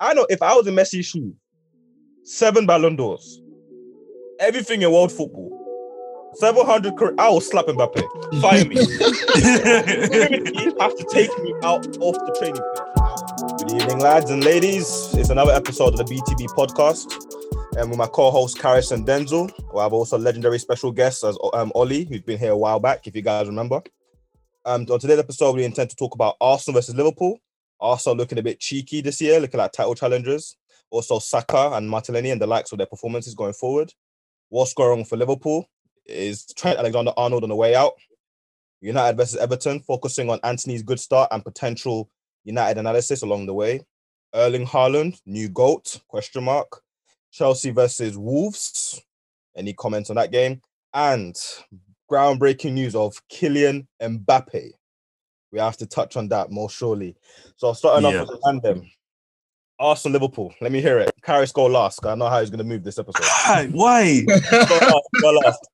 I know if I was in Messi's shoe, seven Ballon d'Ors, everything in world football, 700 career, I will slap Mbappe. Fire me. you have to take me out of the training pitch. Good evening, lads and ladies. It's another episode of the BTB podcast. And with my co-host Karis and Denzel, we have also legendary special guests as um, Oli, who's been here a while back, if you guys remember. Um, on today's episode, we intend to talk about Arsenal versus Liverpool. Arsenal looking a bit cheeky this year, looking like title challengers. Also, Saka and Martinelli and the likes of their performances going forward. What's going on for Liverpool? Is Trent Alexander Arnold on the way out? United versus Everton, focusing on Antony's good start and potential United analysis along the way. Erling Haaland, new GOAT, question mark. Chelsea versus Wolves. Any comments on that game? And groundbreaking news of Kylian Mbappe. We have to touch on that more surely. So starting yeah. off with a random. Arsenal Liverpool. Let me hear it. Karis go last. I know how he's going to move this episode. Why? go last, go last.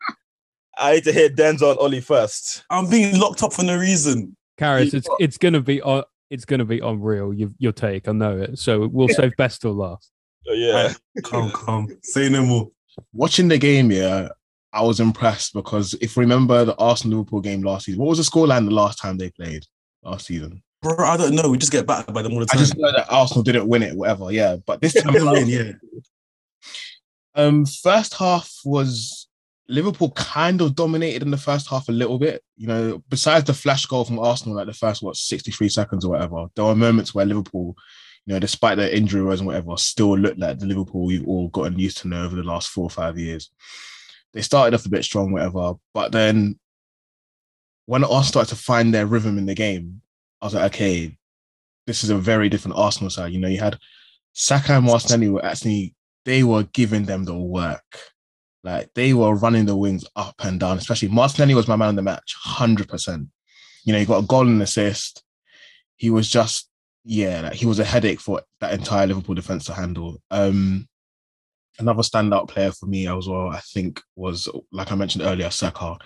I need to hear Denzel and Oli first. I'm being locked up for no reason. Karis, it's it's gonna be uh, it's gonna be unreal. Your your take, I know it. So we'll yeah. save best till last. Oh, yeah. come, come. Say no more. Watching the game, yeah, I was impressed because if you remember the Arsenal Liverpool game last season, what was the scoreline the last time they played last season? Bro, I don't know. We just get back by them all the time. I just know that Arsenal didn't win it, whatever. Yeah, but this time, win, yeah. Um, first half was Liverpool kind of dominated in the first half a little bit. You know, besides the flash goal from Arsenal, like the first what sixty three seconds or whatever, there were moments where Liverpool, you know, despite their injury woes and whatever, still looked like the Liverpool we've all gotten used to know over the last four or five years. They started off a bit strong, whatever, but then when Arsenal started to find their rhythm in the game, I was like, okay, this is a very different Arsenal side. You know, you had Saka and Martinelli were actually they were giving them the work. Like they were running the wings up and down, especially Martinelli was my man of the match, 100%. You know, he got a goal and assist. He was just, yeah, like he was a headache for that entire Liverpool defense to handle. Um, another standout player for me as well, I think, was like I mentioned earlier, Saka,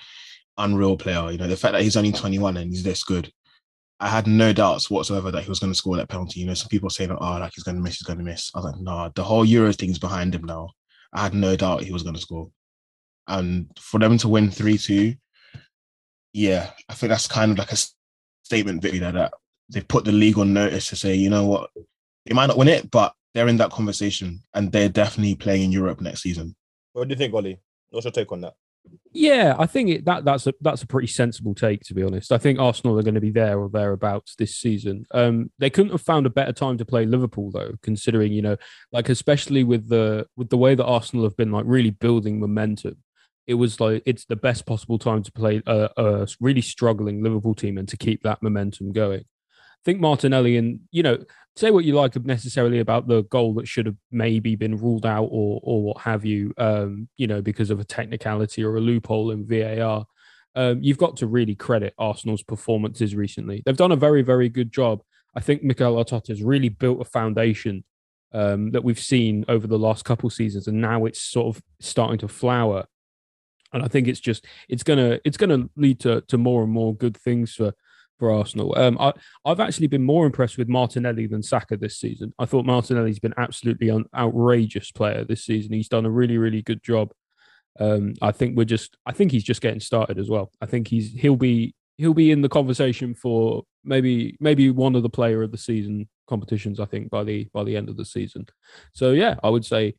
unreal player. You know, the fact that he's only 21 and he's this good I had no doubts whatsoever that he was going to score that penalty. You know, some people saying, "Oh, like he's going to miss, he's going to miss." I was like, "Nah, the whole Euro thing's behind him now." I had no doubt he was going to score, and for them to win three two, yeah, I think that's kind of like a statement victory that, that they put the league on notice to say, you know what, they might not win it, but they're in that conversation, and they're definitely playing in Europe next season. What do you think, Oli? What's your take on that? Yeah, I think it, that that's a that's a pretty sensible take to be honest. I think Arsenal are going to be there or thereabouts this season. Um, they couldn't have found a better time to play Liverpool though, considering you know, like especially with the with the way that Arsenal have been like really building momentum. It was like it's the best possible time to play a, a really struggling Liverpool team and to keep that momentum going. I think Martinelli and you know say what you like necessarily about the goal that should have maybe been ruled out or or what have you, um, you know, because of a technicality or a loophole in VAR. Um, you've got to really credit Arsenal's performances recently. They've done a very, very good job. I think Mikel Arteta has really built a foundation um, that we've seen over the last couple seasons, and now it's sort of starting to flower. And I think it's just it's gonna it's gonna lead to to more and more good things for for Arsenal. Um, I, I've actually been more impressed with Martinelli than Saka this season. I thought Martinelli's been absolutely an outrageous player this season. He's done a really, really good job. Um, I think we're just, I think he's just getting started as well. I think he's he'll be he'll be in the conversation for maybe maybe one of the player of the season competitions. I think by the by the end of the season. So yeah, I would say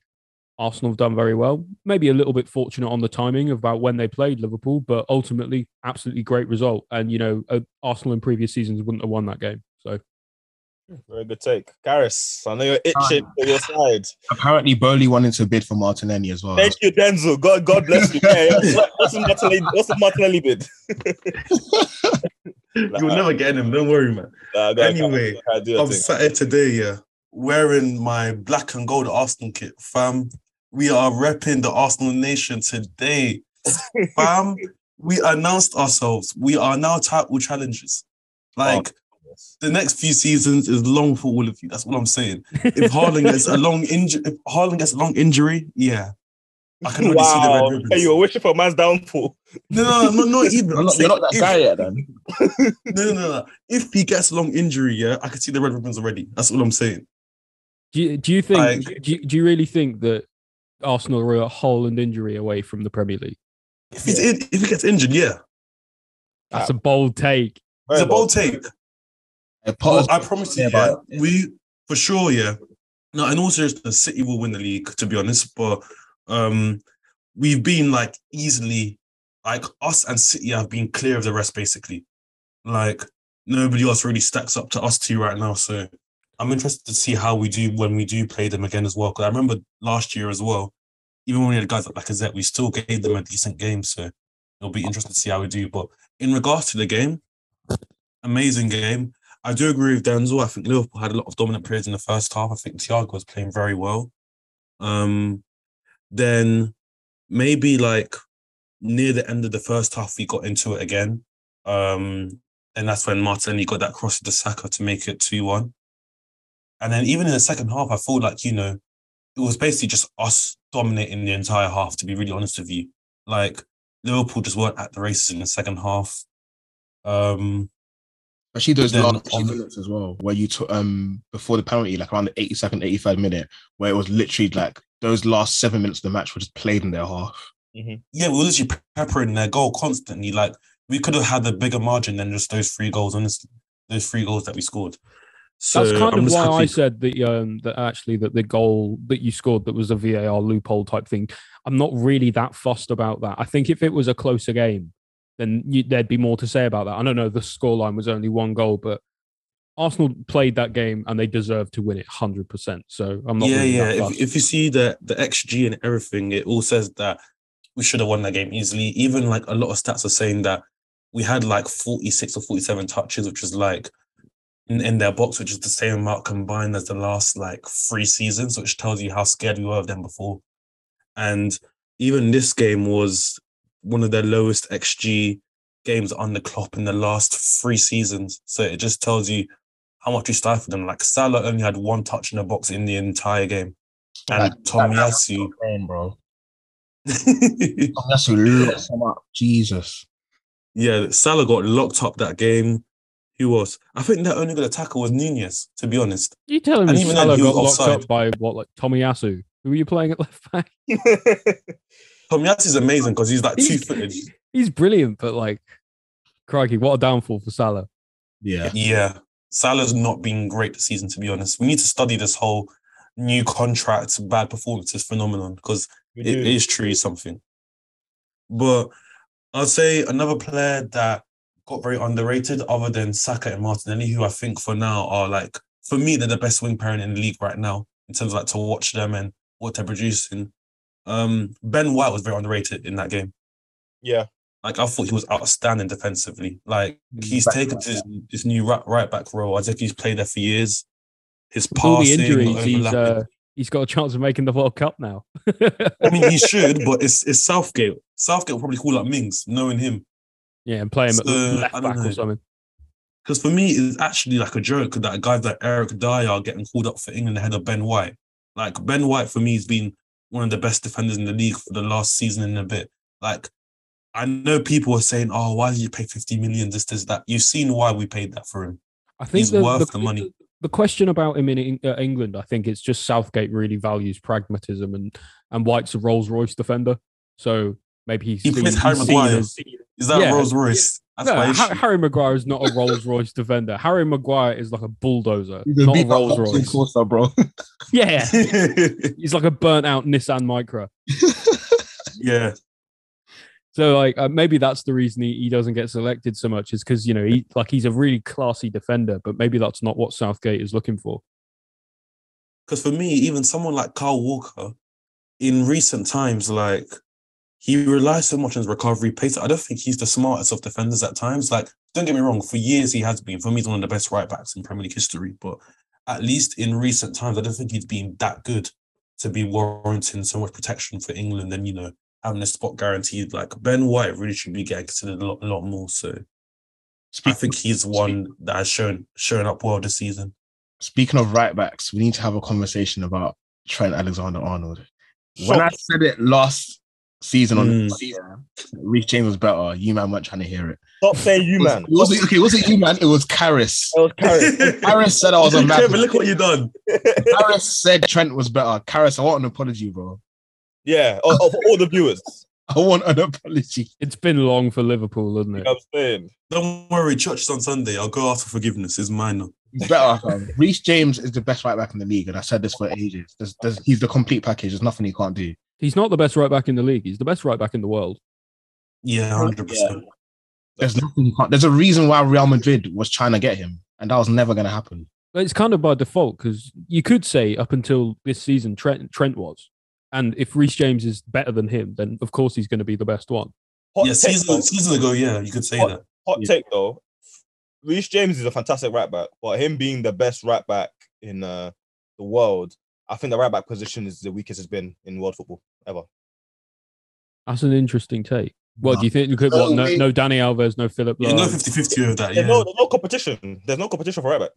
Arsenal have done very well. Maybe a little bit fortunate on the timing about when they played Liverpool, but ultimately, absolutely great result. And you know, uh, Arsenal in previous seasons wouldn't have won that game. So, very good take, Karis. I know you're itching for your side. Apparently, Boehly wanted to bid for Martinelli as well. Thank you, Denzel. God, God bless you. Yeah, what's the Martinelli? What's the Martinelli bid? You'll never get him. Don't worry, man. Nah, anyway, I'm sat here today, yeah, wearing my black and gold Arsenal kit, fam we are repping the Arsenal Nation today. Fam, we announced ourselves. We are now title challengers. Like oh, the next few seasons is long for all of you. That's what I'm saying. If Haaland gets a long injury, if Haaland gets a long injury, yeah. I can already wow. see the red ribbons. Hey, you're wishing for a man's downfall. No, no, no, not even. not, you're not that if, guy yet, then. no, no, no. If he gets a long injury, yeah, I can see the red ribbons already. That's what I'm saying. Do you, do you think? Like, do, you, do you really think that Arsenal are a Haaland injury away from the Premier League? If he's in, if he gets injured, yeah. That's a bold take. It's a bold take. Well, I promise you, yeah, we for sure, yeah. No, and also the City will win the league, to be honest. But um we've been like easily like us and City have been clear of the rest, basically. Like nobody else really stacks up to us two right now. So I'm interested to see how we do when we do play them again as well. Because I remember last year as well, even when we had guys like Lacazette, we still gave them a decent game. So it'll be interesting to see how we do. But in regards to the game, amazing game. I do agree with Denzel. I think Liverpool had a lot of dominant periods in the first half. I think Thiago was playing very well. Um, then maybe like near the end of the first half, we got into it again. Um, and that's when Martinelli got that cross to Saka to make it 2 1. And then even in the second half, I felt like, you know, it was basically just us dominating the entire half, to be really honest with you. Like Liverpool just weren't at the races in the second half. Um Actually, those last few minutes as well, where you took um before the penalty, like around the 82nd, 85 minute, where it was literally like those last seven minutes of the match were just played in their half. Mm-hmm. Yeah, we were literally peppering their goal constantly. Like we could have had a bigger margin than just those three goals, honestly. Those three goals that we scored. So That's kind I'm of why. I said that um that actually that the goal that you scored that was a VAR loophole type thing. I'm not really that fussed about that. I think if it was a closer game, then you, there'd be more to say about that. I don't know the scoreline was only one goal, but Arsenal played that game and they deserved to win it 100%. So I'm not. Yeah, really yeah. If, if you see the the XG and everything, it all says that we should have won that game easily. Even like a lot of stats are saying that we had like 46 or 47 touches, which is like in, in their box, which is the same amount combined as the last like three seasons, which tells you how scared we were of them before. And even this game was one of their lowest XG games on the Klopp in the last three seasons. So it just tells you how much we stifled them. Like Salah only had one touch in the box in the entire game. And Tomiyasu. bro. Tomiyasu locked him up. Jesus. Yeah, Salah got locked up that game. Who was? I think their only good attacker was Nunez, to be honest. You telling me Salah got locked up by what, like Tomiyasu? Who were you playing at left back? Tomiyasu's amazing because he's like two footed. He's brilliant, but like, crikey, what a downfall for Salah. Yeah. Yeah. Salah's not been great this season, to be honest. We need to study this whole new contract, bad performances phenomenon because it is truly something. But I'd say another player that got very underrated, other than Saka and Martinelli, who I think for now are like, for me, they're the best wing pairing in the league right now in terms of like to watch them and what they're producing. Um, ben White was very underrated in that game. Yeah. Like I thought he was outstanding defensively. Like he's back taken to this, new right, right back role. I think he's played there for years. His With passing, all the injuries, he's, uh, he's got a chance of making the World Cup now. I mean, he should, but it's it's Southgate. Southgate will probably call up Mings, knowing him. Yeah, and play him so, at left back know. or something. Because for me, it's actually like a joke that guys like Eric Dier are getting called up for England ahead of Ben White. Like Ben White for me has been one of the best defenders in the league for the last season and a bit. Like I know people are saying, "Oh, why did you pay fifty million? This, this, that." You've seen why we paid that for him. I think he's the, worth the, the money. The question about him in uh, England, I think it's just Southgate really values pragmatism, and and White's a Rolls Royce defender, so maybe he's he plays Harry Maguire. As, is that yeah, Rolls Royce? no, Harry Maguire is not a Rolls Royce defender. Harry Maguire is like a bulldozer, he's not a Rolls Royce. Corsa, bro. yeah, he's like a burnt out Nissan Micra. yeah. So like uh, maybe that's the reason he, he doesn't get selected so much is because you know he like he's a really classy defender, but maybe that's not what Southgate is looking for. Because for me, even someone like Carl Walker, in recent times, like he relies so much on his recovery pace. I don't think he's the smartest of defenders at times. Like, don't get me wrong, for years he has been. For me, he's one of the best right backs in Premier League history. But at least in recent times, I don't think he's been that good to be warranting so much protection for England and, you know, having a spot guaranteed. Like Ben White really should be getting considered a lot, a lot more. So Speaking, I think he's one that has shown shown up well this season. Speaking of right backs, we need to have a conversation about Trent Alexander Arnold. When I said it last season on mm. season. Reece James was better. You man weren't trying to hear it. Stop saying you man. It was, okay, it wasn't you man. It was Karis. It was Karis. Karis said I was a man. look what you done. Karis said Trent was better. Karis, I want an apology, bro. Yeah, of, of all the viewers. I want an apology. It's been long for Liverpool, hasn't it? I'm saying. Don't worry, church is on Sunday. I'll go after forgiveness. It's mine now. He's better. Reece James is the best right back in the league, and I said this for ages. There's, there's, he's the complete package. There's nothing he can't do. He's not the best right back in the league. He's the best right back in the world. Yeah, hundred percent. There's nothing. There's a reason why Real Madrid was trying to get him, and that was never going to happen. But it's kind of by default because you could say up until this season, Trent Trent was, and if Reece James is better than him, then of course he's going to be the best one. Hot yeah, season, season ago, yeah, you could say hot, that. Hot yeah. take though, Reece James is a fantastic right back, but him being the best right back in uh, the world, I think the right back position is the weakest it's been in world football ever. That's an interesting take. What no. do you think? You could, what, no, no Dani Alves, no Philipp. Yeah, no 50 50 of that. Yeah. There's no, there's no competition. There's no competition for right back.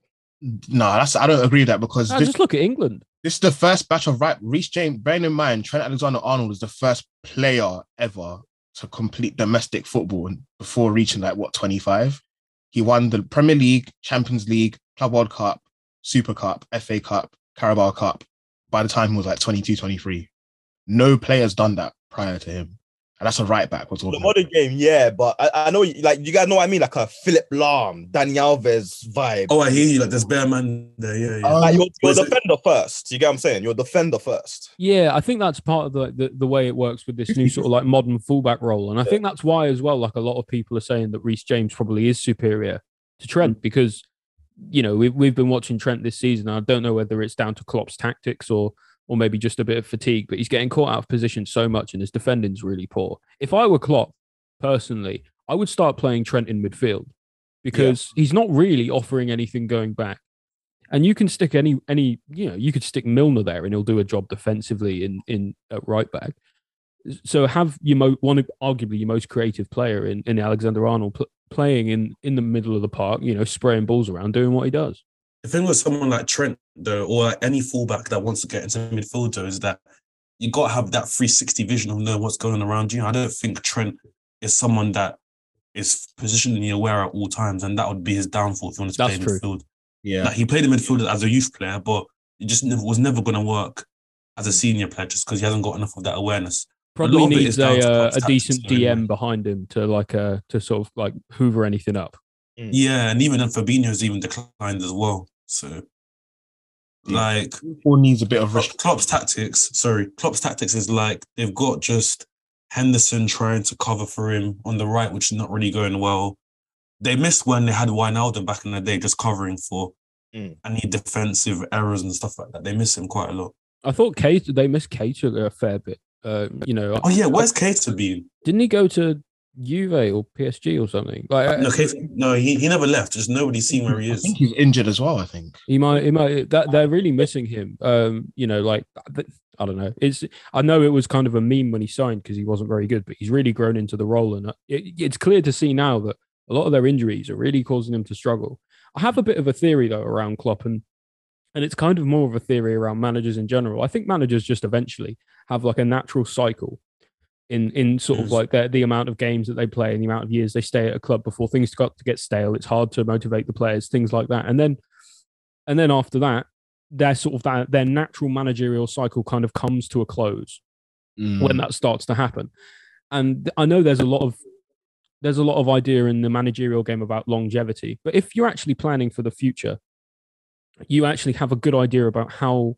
No, that's I don't agree with that because no, this, just look at England. This is the first batch of right. Reece James, bearing in mind, Trent Alexander Arnold is the first player ever to complete domestic football before reaching like what 25. He won the Premier League, Champions League, Club World Cup, Super Cup, FA Cup, Carabao Cup by the time he was like 22, 23. No player's done that prior to him. And that's a right back. What's all the modern game, yeah, but I, I, know, like, you guys know what I mean, like a Philipp Lahm, Dani Alves vibe. Oh, I hear you. Like, there's bare man there. Yeah, yeah. Um, like, you're, you're defender it? first. You get what I'm saying? You're defender first. Yeah, I think that's part of the, the, the way it works with this new sort of like modern fullback role, and I yeah. think that's why as well. Like, a lot of people are saying that Reece James probably is superior to Trent mm. because you know we've we've been watching Trent this season. I don't know whether it's down to Klopp's tactics or or maybe just a bit of fatigue, but he's getting caught out of position so much and his defending's really poor. If I were Klopp, personally, I would start playing Trent in midfield because yeah. he's not really offering anything going back. And you can stick any any you know you could stick Milner there and he'll do a job defensively in in at right back. So have your mo- one arguably your most creative player in in Alexander Arnold pl- playing in in the middle of the park, you know, spraying balls around, doing what he does. The thing with someone like Trent, though, or any fullback that wants to get into midfield, though, is that you got to have that 360 vision of knowing what's going around you. I don't think Trent is someone that is positionally aware at all times, and that would be his downfall if he wanted to That's play true. midfield. Yeah, like he played in midfield as a youth player, but it just never, was never going to work as a senior player just because he hasn't got enough of that awareness. Probably needs a, uh, a decent DM behind him to like uh to sort of like hoover anything up. Mm. Yeah, and even then Fabinho's even declined as well. So like or needs a bit of Klopp's tactics. Sorry, Klopp's tactics is like they've got just Henderson trying to cover for him on the right, which is not really going well. They missed when they had Wijnaldum back in the day, just covering for mm. any defensive errors and stuff like that. They miss him quite a lot. I thought Keita, they missed Keita a fair bit. Uh, you know. Oh yeah, where's Keita been? Didn't he go to Juve or PSG or something? Like, no, Keita, no, he, he never left. Just nobody's seen where he is. I think he's injured as well. I think he might. He might. That they're really missing him. Um, you know, like I don't know. It's I know it was kind of a meme when he signed because he wasn't very good, but he's really grown into the role, and it, it's clear to see now that a lot of their injuries are really causing him to struggle. I have a bit of a theory though around Klopp and and it's kind of more of a theory around managers in general. I think managers just eventually have like a natural cycle in in sort of like the, the amount of games that they play and the amount of years they stay at a club before things got to get stale. It's hard to motivate the players, things like that. And then and then after that, their sort of that their natural managerial cycle kind of comes to a close mm. when that starts to happen. And I know there's a lot of there's a lot of idea in the managerial game about longevity, but if you're actually planning for the future, you actually have a good idea about how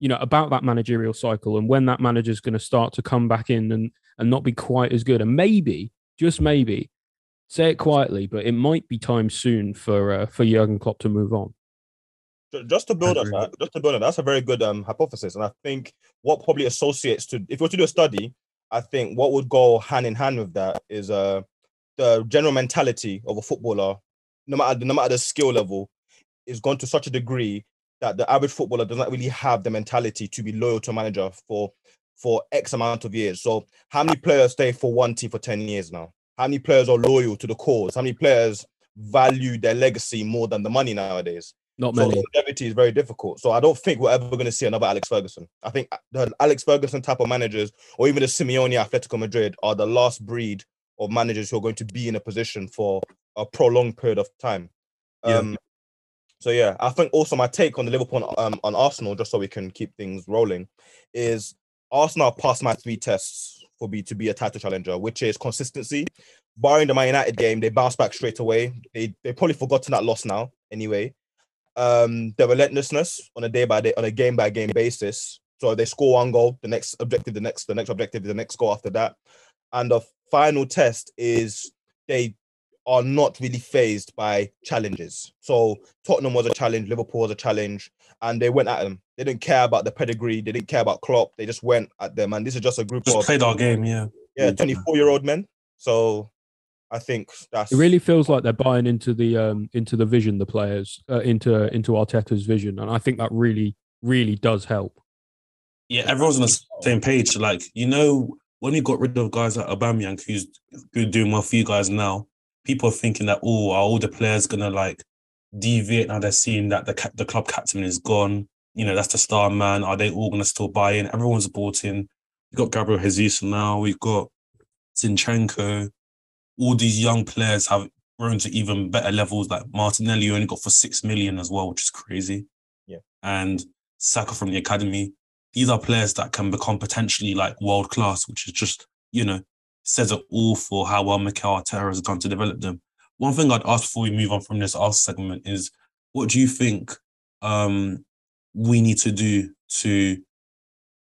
you know about that managerial cycle and when that manager is going to start to come back in and and not be quite as good. And maybe just maybe say it quietly but it might be time soon for uh, for Jurgen Klopp to move on. Just to build on that just to build on that, that's a very good um hypothesis. And I think what probably associates to if you were to do a study I think what would go hand in hand with that is uh the general mentality of a footballer no matter no matter the skill level is gone to such a degree that the average footballer does not really have the mentality to be loyal to a manager for for X amount of years. So how many players stay for one team for 10 years now? How many players are loyal to the cause? How many players value their legacy more than the money nowadays? Not many. So longevity is very difficult. So I don't think we're ever going to see another Alex Ferguson. I think the Alex Ferguson type of managers, or even the Simeone Atletico Madrid, are the last breed of managers who are going to be in a position for a prolonged period of time. Yeah. Um, so yeah, I think also my take on the Liverpool um, on Arsenal, just so we can keep things rolling, is Arsenal passed my three tests for me to be a title challenger, which is consistency. Barring the Man United game, they bounced back straight away. They they probably forgotten that loss now anyway. Um, the relentlessness on a day by day, on a game by game basis. So they score one goal, the next objective, the next, the next objective, is the next goal after that. And the final test is they are not really fazed by challenges. So Tottenham was a challenge, Liverpool was a challenge, and they went at them. They didn't care about the pedigree, they didn't care about Klopp. They just went at them, and this is just a group just of played our game, yeah, yeah, twenty-four year old men. So I think that's it. Really feels like they're buying into the um into the vision, the players uh, into into Arteta's vision, and I think that really really does help. Yeah, everyone's on the same page. Like you know, when you got rid of guys like Aubameyang, who's good doing well for you guys now, people are thinking that oh, are all the players gonna like deviate now? They're seeing that the the club captain is gone. You know, that's the star man. Are they all gonna still buy in? Everyone's bought in. We've got Gabriel Jesus now. We've got Zinchenko. All these young players have grown to even better levels. Like Martinelli, you only got for six million as well, which is crazy. Yeah. And Saka from the academy. These are players that can become potentially like world class, which is just, you know, says it all for how well Mikel Arteta has done to develop them. One thing I'd ask before we move on from this Ask segment is what do you think um, we need to do to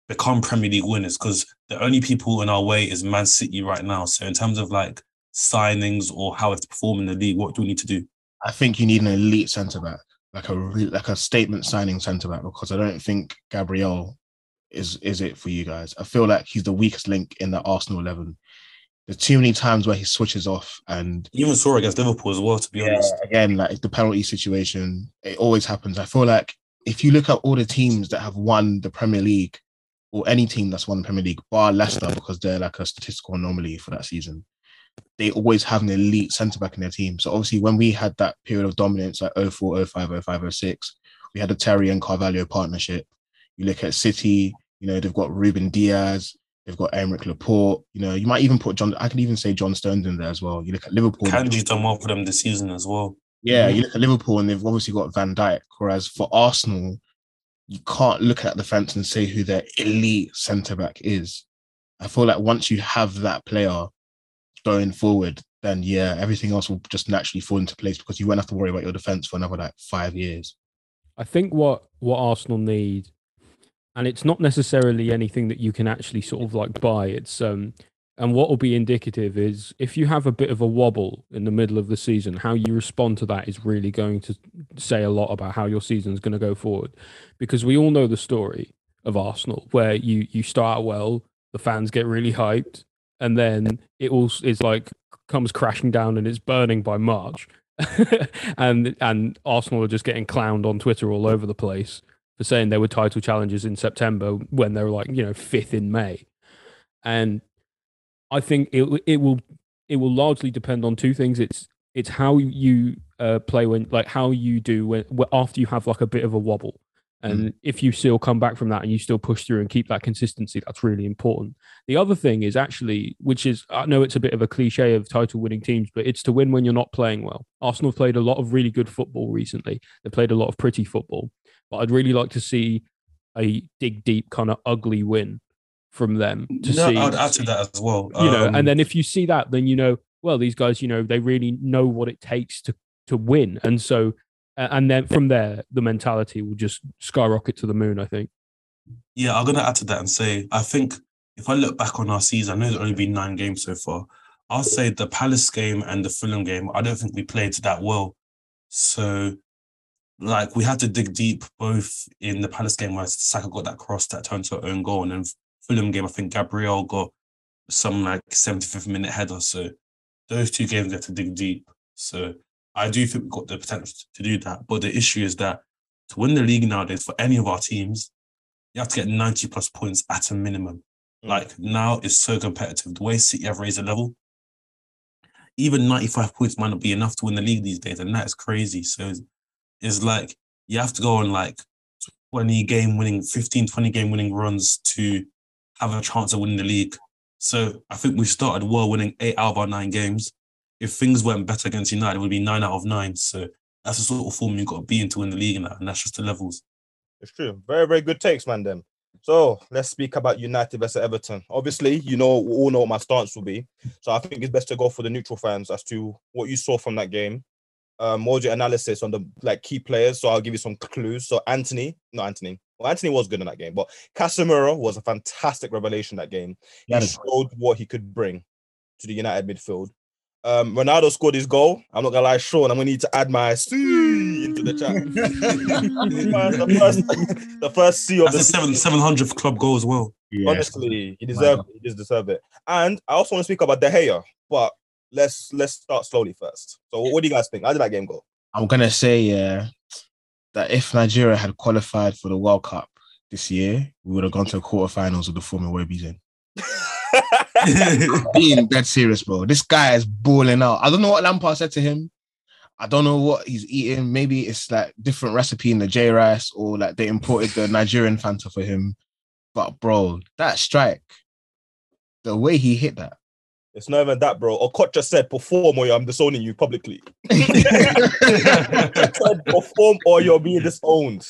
become Premier League winners? Because the only people in our way is Man City right now. So in terms of like signings or how it's performing in the league, what do we need to do? I think you need an elite centre back, like a like a statement signing centre back, because I don't think Gabriel is is it for you guys. I feel like he's the weakest link in the Arsenal eleven. There's too many times where he switches off, and even saw against Liverpool as well. To be yeah, honest, again, like the penalty situation, it always happens. I feel like if you look at all the teams that have won the Premier League, or any team that's won the Premier League, bar Leicester, because they're like a statistical anomaly for that season, they always have an elite centre back in their team. So obviously, when we had that period of dominance, like 04, 05, 05, 06, we had a Terry and Carvalho partnership. You look at City, you know, they've got Ruben Dias, they've got Aymeric Laporte. You know, you might even put John, I can even say John Stones in there as well. You look at Liverpool. Kanji's done well for them this season as well. Yeah, mm. you look at Liverpool and they've obviously got Van Dijk. Whereas for Arsenal, you can't look at the fence and say who their elite centre back is. I feel like once you have that player going forward, then yeah, everything else will just naturally fall into place because you won't have to worry about your defense for another like five years. I think what what Arsenal need and it's not necessarily anything that you can actually sort of like buy. It's um, and what will be indicative is if you have a bit of a wobble in the middle of the season, how you respond to that is really going to say a lot about how your season is going to go forward. Because we all know the story of Arsenal, where you you start well, the fans get really hyped, and then it all is like comes crashing down and it's burning by March. and and Arsenal are just getting clowned on Twitter all over the place for saying they were title challengers in September when they were like you know fifth in May, and I think it it will it will largely depend on two things. It's it's how you uh, play when like how you do when after you have like a bit of a wobble. And mm. if you still come back from that and you still push through and keep that consistency, that's really important. The other thing is actually, which is, I know it's a bit of a cliche of title winning teams, but it's to win when you're not playing well. Arsenal played a lot of really good football recently. They played a lot of pretty football. But I'd really like to see a dig deep kind of ugly win from them to no, see. I'd add to that as well. You um, know, and um, then if you see that, then you know, well, these guys, you know, they really know what it takes to to win, and so, and then from there, the mentality will just skyrocket to the moon. I think. Yeah, I'm gonna add to that and say I think if I look back on our season, I know there's only been nine games so far. I'll say the Palace game and the Fulham game, I don't think we played that well. So like we had to dig deep both in the Palace game where Saka got that cross that turned to an own goal, and then Fulham game, I think Gabriel got some like 75th minute header. So those two games we had to dig deep. So I do think we've got the potential to do that. But the issue is that to win the league nowadays for any of our teams, you have to get 90 plus points at a minimum. Mm. Like now it's so competitive. The way City have raised the level, even 95 points might not be enough to win the league these days, and that is crazy. So it's like you have to go on like 20 game winning, 15, 20 game winning runs to have a chance of winning the league. So I think we started well winning eight out of our nine games. If things went better against United, it would be nine out of nine. So that's the sort of form you've got to be in to win the league and, that, and that's just the levels. It's true. Very, very good takes, man. Them. So let's speak about United versus Everton. Obviously, you know, we all know what my stance will be. So I think it's best to go for the neutral fans as to what you saw from that game. Um, what was your analysis on the like key players? So I'll give you some clues. So Antony, no Antony. Well, Antony was good in that game, but Casemiro was a fantastic revelation that game. He showed what he could bring to the United midfield. Um, Ronaldo scored his goal. I'm not gonna lie, Sean. I'm gonna need to add my C into the chat. the first, the first C of That's the seven seven hundredth club goal as well. Yeah. Honestly, he deserved it. he just deserved it. And I also want to speak about De Gea, but let's let's start slowly first. So, what do you guys think? How did that game go? I'm gonna say yeah that if Nigeria had qualified for the World Cup this year, we would have gone to the quarterfinals of the former where we're in. Being dead serious, bro. This guy is balling out. I don't know what Lampard said to him. I don't know what he's eating. Maybe it's like different recipe in the J rice, or like they imported the Nigerian Fanta for him. But bro, that strike, the way he hit that. It's not even that, bro. Okocha said, perform or I'm disowning you publicly. said, perform or you're being disowned.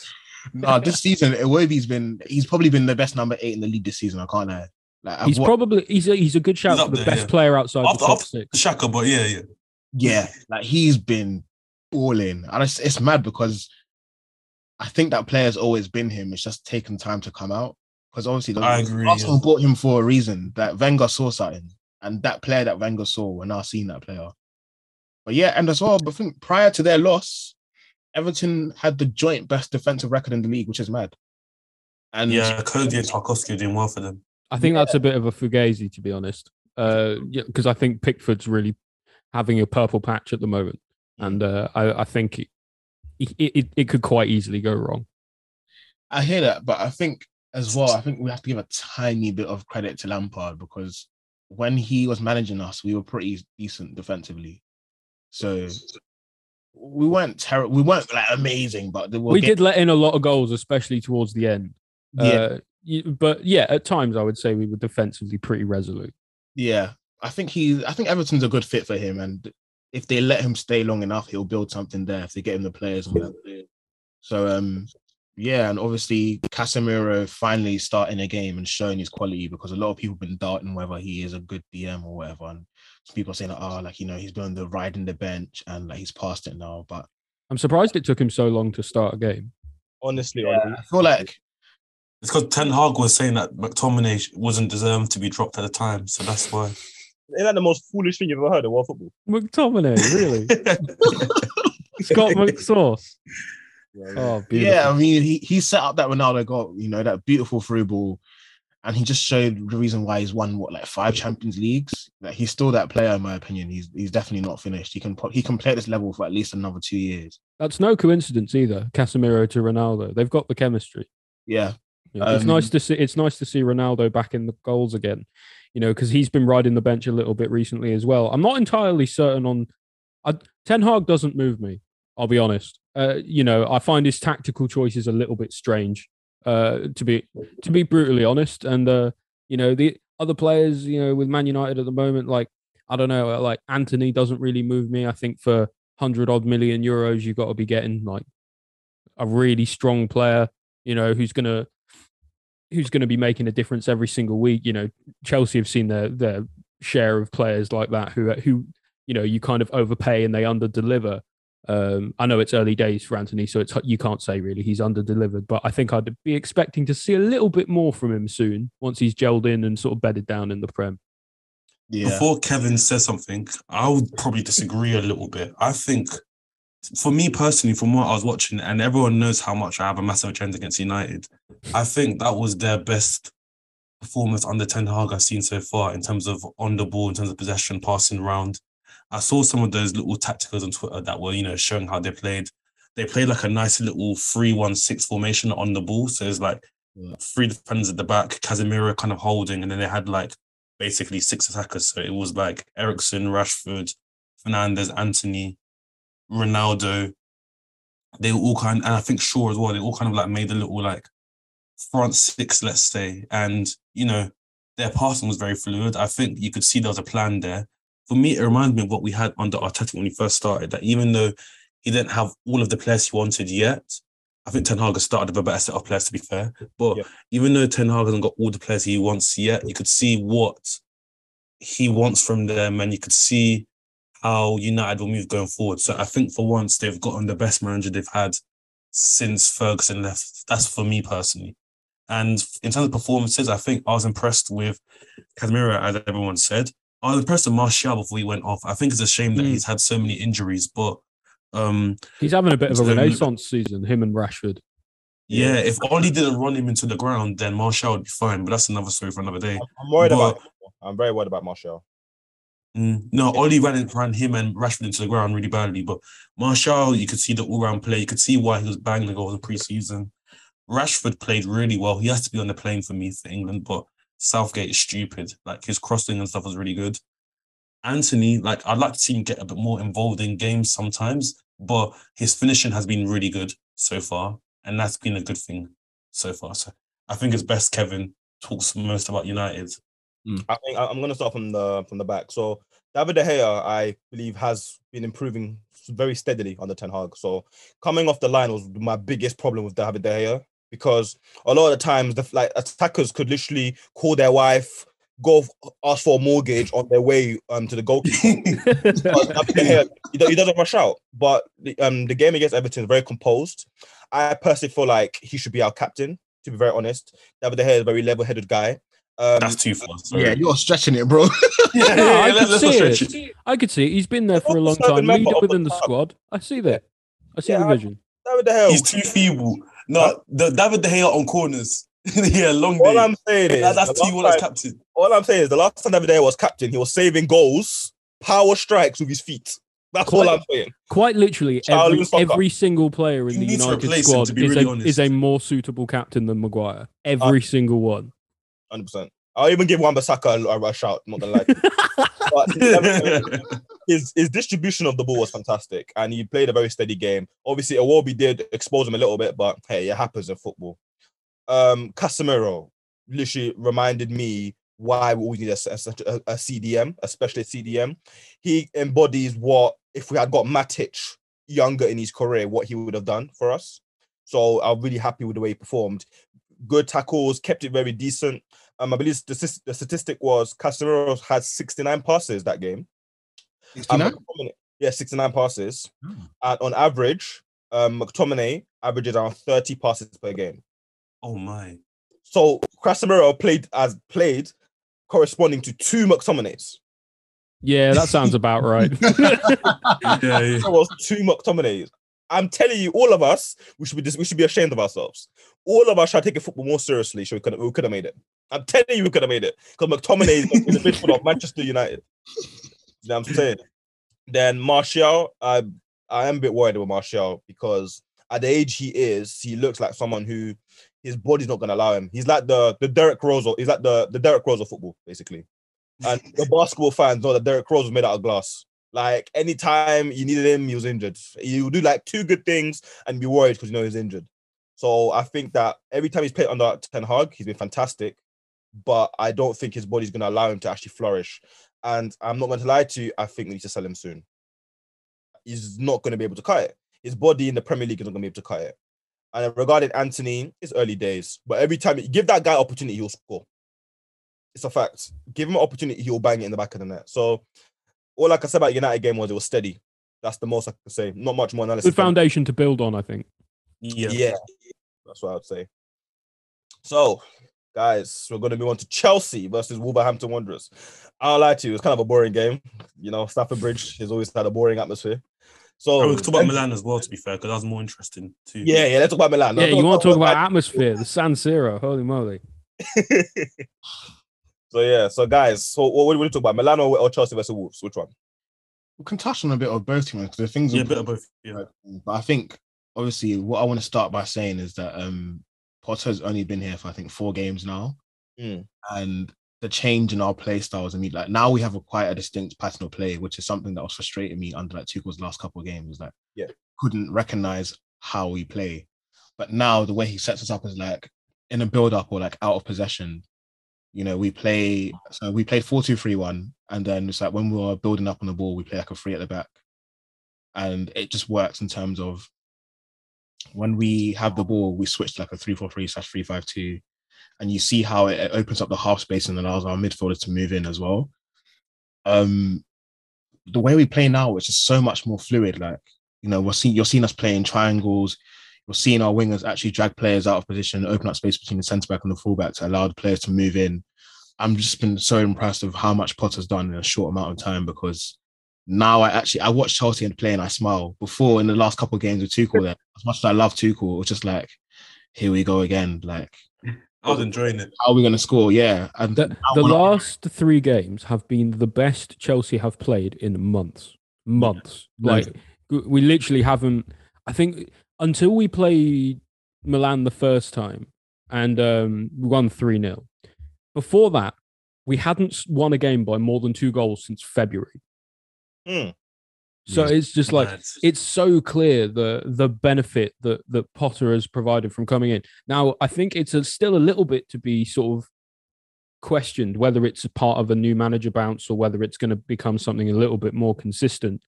No, this season, Iwobi's been, he's probably been the best number eight in the league this season. I can't lie. Like, he's what, probably he's a, he's a good shout for the there, best yeah. player outside after, the top six. Shaka, but yeah, yeah, yeah. Like he's been balling, and it's, it's mad because I think that player's always been him. It's just taken time to come out because obviously the, I agree, Arsenal yeah. bought him for a reason. That Wenger saw something, and that player that Wenger saw, we're now seeing that player. But yeah, and as well, I think prior to their loss, Everton had the joint best defensive record in the league, which is mad. And yeah, Coady and Tarkowski are doing well for them. I think yeah. that's a bit of a fugazi, to be honest. Uh, yeah, because I think Pickford's really having a purple patch at the moment, and uh, I, I think it, it, it could quite easily go wrong. I hear that, but I think as well, I think we have to give a tiny bit of credit to Lampard because when he was managing us, we were pretty decent defensively. So we weren't terrible. We weren't like amazing, but we getting... did let in a lot of goals, especially towards the end. Yeah. Uh, but yeah, at times I would say we were defensively pretty resolute. Yeah, I think he, I think Everton's a good fit for him, and if they let him stay long enough, he'll build something there. If they get him the players and So um, yeah, and obviously Casemiro finally starting a game and showing his quality because a lot of people have been doubting whether he is a good DM or whatever, and some people are saying, oh, like you know, he's been the riding the bench and like he's past it now. But I'm surprised it took him so long to start a game. Honestly, yeah, I feel like it's because Ten Hag was saying that McTominay wasn't deserved to be dropped at the time, so that's why. Isn't that the most foolish thing you've ever heard of world football? McTominay, really? Scott McSauce. Oh, yeah. I mean, he, he set up that Ronaldo goal, you know, that beautiful through ball, and he just showed the reason why he's won what like five Champions Leagues. Like he's still that player, in my opinion. He's he's definitely not finished. He can he can play at this level for at least another two years. That's no coincidence either. Casemiro to Ronaldo, they've got the chemistry. Yeah, it's um, nice to see. It's nice to see Ronaldo back in the goals again. You know, because he's been riding the bench a little bit recently as well. I'm not entirely certain on. I, Ten Hag doesn't move me. I'll be honest. Uh, you know, I find his tactical choices a little bit strange. Uh, to be to be brutally honest, and uh, you know the other players, you know, with Man United at the moment, like I don't know, like Antony doesn't really move me. I think for hundred odd million euros, you've got to be getting like a really strong player, you know, who's going to who's going to be making a difference every single week. You know, Chelsea have seen their their share of players like that who who you know you kind of overpay and they under deliver. Um, I know it's early days for Antony, so it's you can't say really he's under delivered, but I think I'd be expecting to see a little bit more from him soon once he's gelled in and sort of bedded down in the prem. Yeah. Before Kevin says something, I would probably disagree a little bit. I think for me personally, from what I was watching, and everyone knows how much I have a massive agenda against United, I think that was their best performance under Ten Hag I've seen so far in terms of on the ball, in terms of possession, passing around. I saw some of those little tacticals on Twitter that were, you know, showing how they played. They played like a nice little three-one-six formation on the ball. So it's like three defenders at the back, Casemiro kind of holding, and then they had like basically six attackers. So it was like Eriksen, Rashford, Fernandes, Antony, Ronaldo, they all kind, and I think Shaw as well. They all kind of like made a little like front six, let's say, and you know their passing was very fluid. I think you could see there was a plan there. For me, it reminds me of what we had under Arteta when he first started. That even though he didn't have all of the players he wanted yet, I think Ten Hag has started with a better set of players, to be fair. But yeah. even though Ten Hag hasn't got all the players he wants yet, you could see what he wants from them, and you could see how United will move going forward. So I think for once they've gotten the best manager they've had since Ferguson left. That's for me personally. And in terms of performances, I think I was impressed with Casemiro, as everyone said. I was impressed with Martial before he went off. I think it's a shame that mm. he's had so many injuries, but um, he's having a bit of a renaissance season. Him and Rashford. Yeah, if Ole didn't run him into the ground, then Martial would be fine. But that's another story for another day. I'm worried but, about. I'm very worried about Martial. Mm, no, Ole ran, ran him and Rashford into the ground really badly. But Martial, you could see the all-round play. You could see why he was banging the goals in preseason. Rashford played really well. He has to be on the plane for me for England, but Southgate is stupid. Like his crossing and stuff was really good. Antony, like I'd like to see him get a bit more involved in games sometimes, but his finishing has been really good so far, and that's been a good thing so far. So I think it's best Kevin talks most about United. Mm. I think I'm going to start from the from the back. So David De Gea, I believe, has been improving very steadily under Ten Hag. So coming off the line was my biggest problem with David De Gea because a lot of the times the like attackers could literally call their wife go ask for a mortgage on their way um to the goalkeeper. he, doesn't rush out. But the, um the game against Everton is very composed. I personally feel like he should be our captain. To be very honest, David De Gea is a very level-headed guy. Um, That's too far. Sorry. Yeah, you're stretching it, bro. yeah, yeah, I could see it. I could see it. He's been there for a long time. Leader within the squad. I see that. I see the vision. David De Gea. He's too feeble. No, the David De Gea on corners yeah, long All I'm saying is that, that's T1 as captain. All I'm saying is the last time David was captain, he was saving goals, power strikes with his feet. That's quite, all I'm saying. Quite literally, every, every single player in the United squad is, really a, is a more suitable captain than Maguire. Every uh, single one. 100%. I'll even give Wan-Bissaka a, a shout, not gonna lie. his, his distribution of the ball was fantastic and he played a very steady game. Obviously, Iwobi did expose him a little bit, but hey, it happens in football um Casemiro literally reminded me why we always need a, a, a, CDM, especially a CDM. He embodies what if we had got Matic younger in his career, what he would have done for us. So I'm really happy with the way he performed. Good tackles, kept it very decent. Um, I believe the, the statistic was Casemiro had 69 passes that game. 69? Um, yeah, 69 passes. Hmm. And on average, um, McTominay averages around 30 passes per game. Oh my. So Casemiro played as played corresponding to two McTominays. Yeah, that sounds about right. yeah, yeah. was two McTominays. I'm telling you, all of us, we should be we should be ashamed of ourselves. All of us should take a football more seriously. So we could we could have made it. I'm telling you, we could have made it because McTominay is in the midfield of Manchester United. You know what I'm saying? Then Martial, I I am a bit worried with Martial because at the age he is, he looks like someone who his body's not gonna allow him. He's like the the Derrick Rose. He's like the the Derrick Rose of football, basically. And the basketball fans know that Derrick Rose was made out of glass. Like anytime you needed him, he was injured. He would do like two good things and be worried because you know he's injured. So I think that every time he's played under Ten Hag, he's been fantastic. But I don't think his body's gonna allow him to actually flourish. And I'm not going to lie to you, I think we need to sell him soon. He's not going to be able to cut it. His body in the Premier League is not going to be able to cut it. And regarding Antony, it's early days, but every time you give that guy opportunity, he'll score. It's a fact. Give him an opportunity, he'll bang it in the back of the net. So all like I said about United game was it was steady. That's the most I can say. Not much more analysis. Good foundation to build on, I think. Yeah. yeah. That's what I'd say. So, guys, we're going to move on to Chelsea versus Wolverhampton Wanderers. I'll lie to you, it's kind of a boring game. You know, Stamford Bridge has always had a boring atmosphere. So we could talk about Milan as well, to be fair, because that was more interesting too. Yeah, yeah, let's talk about Milan. Yeah, you want to talk about, about atmosphere, the San Siro, holy moly. so yeah, so guys, so what, what do we talk about? Milan or, or, Chelsea versus Wolves? Which one? We can touch on a bit of both, teams because the things. Yeah, a bit of both. Yeah, but I think obviously what I want to start by saying is that um Potter's only been here for I think four games now, mm. and the change in our play styles. I mean, like now we have a quite a distinct pattern of play, which is something that was frustrating me under like Tuchel's last couple of games. Like, yeah, couldn't recognize how we play. But now the way he sets us up is like in a build up or like out of possession. You know, we play so we played 4-2-3-1, and then it's like when we were building up on the ball, we play like a three at the back. And it just works in terms of when we have the ball, we switch like a 3-4-3 slash 3-5-2. And you see how it opens up the half space and allows our midfielders to move in as well. Um the way we play now is just so much more fluid. Like, you know, we're seeing you're seeing us playing triangles. You're seeing our wingers actually drag players out of position, open up space between the centre back and the fullback to allow the players to move in. I'm just been so impressed of how much Potter's done in a short amount of time because now I actually I watch Chelsea and play and I smile. Before in the last couple of games with Tuchel, there, as much as I love Tuchel, it was just like, here we go again. Like I was enjoying it. How are we going to score? Yeah. And the, the last three games have been the best Chelsea have played in months. Months. Yeah. Like we literally haven't. I think until we played Milan the first time and um, won three 0 Before that, we hadn't won a game by more than two goals since February. Mm. So it's just like it's so clear the the benefit that that Potter has provided from coming in. Now, I think it's a, still a little bit to be sort of questioned whether it's a part of a new manager bounce or whether it's going to become something a little bit more consistent.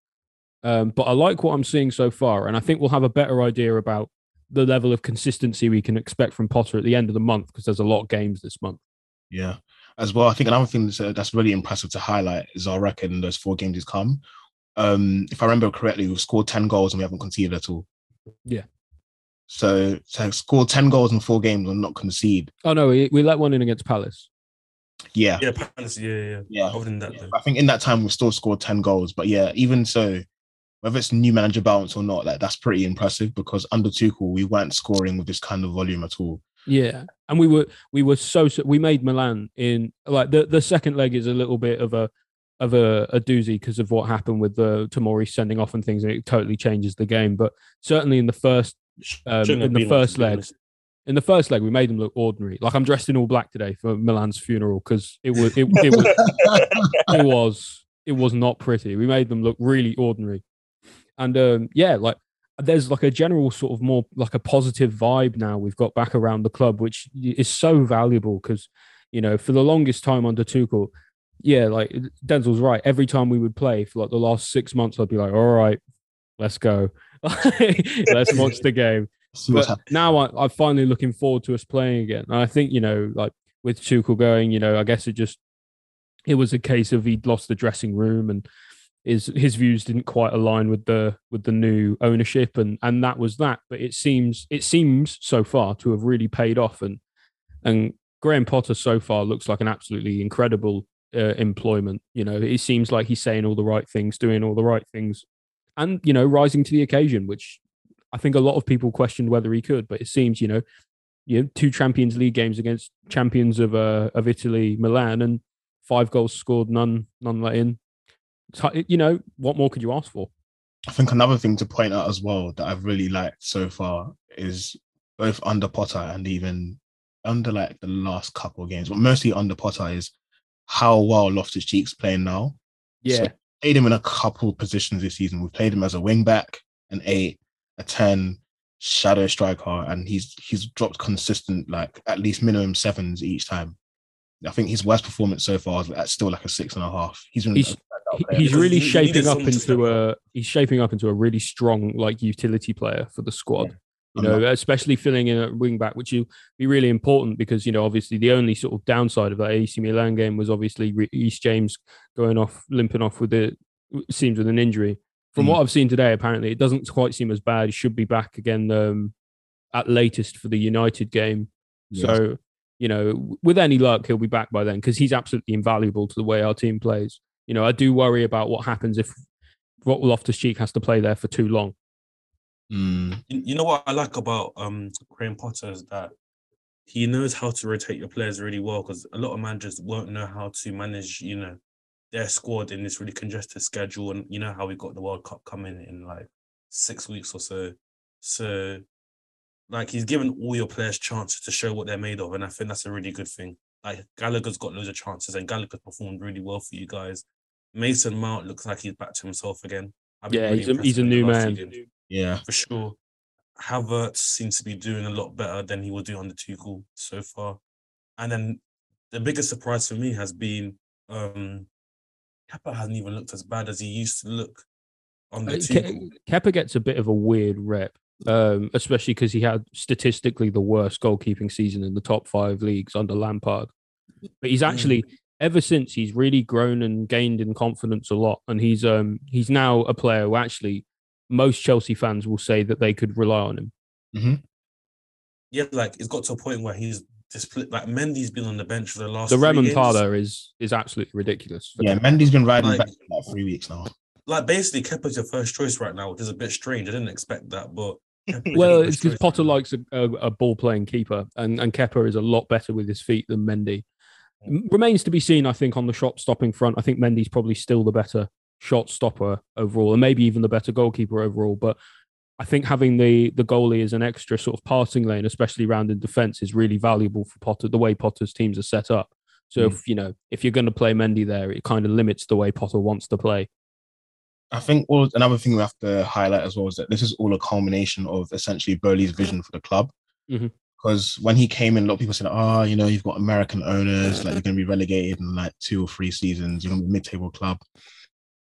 Um, but I like what I'm seeing so far, and I think we'll have a better idea about the level of consistency we can expect from Potter at the end of the month because there's a lot of games this month. Yeah, as well. I think another thing that's, uh, that's really impressive to highlight is our record in those four games he's come um, if I remember correctly, we've scored 10 goals and we haven't conceded at all. Yeah. So to score 10 goals in four games and not concede. Oh, no, we, we let one in against Palace. Yeah. Yeah, Palace, yeah, yeah. Yeah. Other than that, yeah. I think in that time we've still scored 10 goals. But yeah, even so, whether it's new manager balance or not, like that's pretty impressive because under Tuchel, we weren't scoring with this kind of volume at all. Yeah, and we were we were so, so we made Milan in like the the second leg is a little bit of a of a, a doozy because of what happened with the Tomori sending off and things, and it totally changes the game. But certainly in the first um, in the first leg, in the first leg, we made them look ordinary. Like I'm dressed in all black today for Milan's funeral because it was it, it was it was it was not pretty. We made them look really ordinary, and um, yeah, like there's like a general sort of more like a positive vibe now we've got back around the club, which is so valuable because you know for the longest time under Tuchel yeah, like Denzel's right. Every time we would play for like the last six months, I'd be like, all right, let's go. let's watch the game. But now I, am finally looking forward to us playing again. And I think, you know, like with Tuchel going, you know, I guess it just it was a case of he'd lost the dressing room and his his views didn't quite align with the with the new ownership and and that was that. But it seems it seems so far to have really paid off and and Graham Potter so far looks like an absolutely incredible uh, employment. You know, it seems like he's saying all the right things, doing all the right things, and you know, rising to the occasion, which I think a lot of people questioned whether he could. But it seems, you know, you know, two Champions League games against champions of uh, of Italy, Milan, and five goals scored, none none let in. You know, what more could you ask for? I think another thing to point out as well that I've really liked so far is both under Potter and even under like the last couple of games, but mostly under Potter is how well Loftus Cheek's playing now. Yeah. So played him in a couple positions this season. We've played him as a wing back, an eight, a 10, shadow striker, and he's he's dropped consistent, like at least minimum sevens each time. I think his worst performance so far is still like a six and a half. He's been he's, he's really shaping up into a he's shaping up into a really strong like utility player for the squad. Yeah you know, especially filling in at wing back, which will be really important because, you know, obviously the only sort of downside of that AC Milan game was obviously Reece James going off, limping off with the seems with an injury. From mm. what I've seen today, apparently it doesn't quite seem as bad. He should be back again um, at latest for the United game. Yes. So, you know, with any luck, he'll be back by then because he's absolutely invaluable to the way our team plays. You know, I do worry about what happens if Loftus Cheek has to play there for too long. Mm. You, know what I like about um Graham Potter is that he knows how to rotate your players really well because a lot of managers won't know how to manage, you know, their squad in this really congested schedule. And you know how we got the World Cup coming in like six weeks or so. So like he's given all your players chances to show what they're made of. And I think that's a really good thing. Like Gallagher's got loads of chances and Gallagher performed really well for you guys. Mason Mount looks like he's back to himself again. yeah, really he's a, he's a new man. Season. Yeah, for sure. Havertz seems to be doing a lot better than he will do on the Tuchel so far. And then the biggest surprise for me has been um Kepa hasn't even looked as bad as he used to look on the uh, Tuchel. Kepa gets a bit of a weird rep, um, especially because he had statistically the worst goalkeeping season in the top five leagues under Lampard. But he's actually mm. Ever since he's really grown and gained in confidence a lot, and he's um he's now a player who actually most Chelsea fans will say that they could rely on him. Mm-hmm. Yeah, like it's got to a point where he's displayed. Like Mendy's been on the bench for the last. The remontada is is absolutely ridiculous. Yeah, Mendy's been riding like, back for about three weeks now. Like basically, Kepa's your first choice right now, which is a bit strange. I didn't expect that, but. well, it's because Potter likes a, a, a ball playing keeper, and, and Kepa is a lot better with his feet than Mendy. Remains to be seen, I think, on the shot stopping front. I think Mendy's probably still the better shot stopper overall, and maybe even the better goalkeeper overall. But I think having the the goalie as an extra sort of passing lane, especially around in defence, is really valuable for Potter. The way Potter's teams are set up. So mm. if you know if you're going to play Mendy there, it kind of limits the way Potter wants to play. I think all, another thing we have to highlight as well is that this is all a culmination of essentially Boehly's vision for the club. Mm-hmm because when he came in, a lot of people said, "Oh, you know, you've got American owners, like you're going to be relegated in like two or three seasons. You're going to be mid-table club."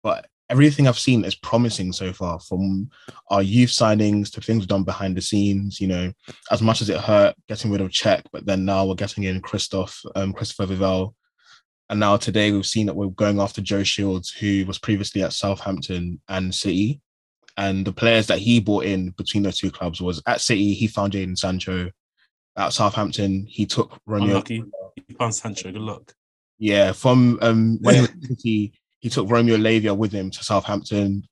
But everything I've seen is promising so far, from our youth signings to things done behind the scenes. You know, as much as it hurt getting rid of Cech, but then now we're getting in Christoph, um, Christopher Vivell, and now today we've seen that we're going after Joe Shields, who was previously at Southampton and City. And the players that he brought in between those two clubs was at City, he found Jadon Sancho. At Southampton, he took Romeo. Unlucky. He found Sancho. Good luck. Yeah, from um, when he was City, he took Romeo Lavia with him to Southampton.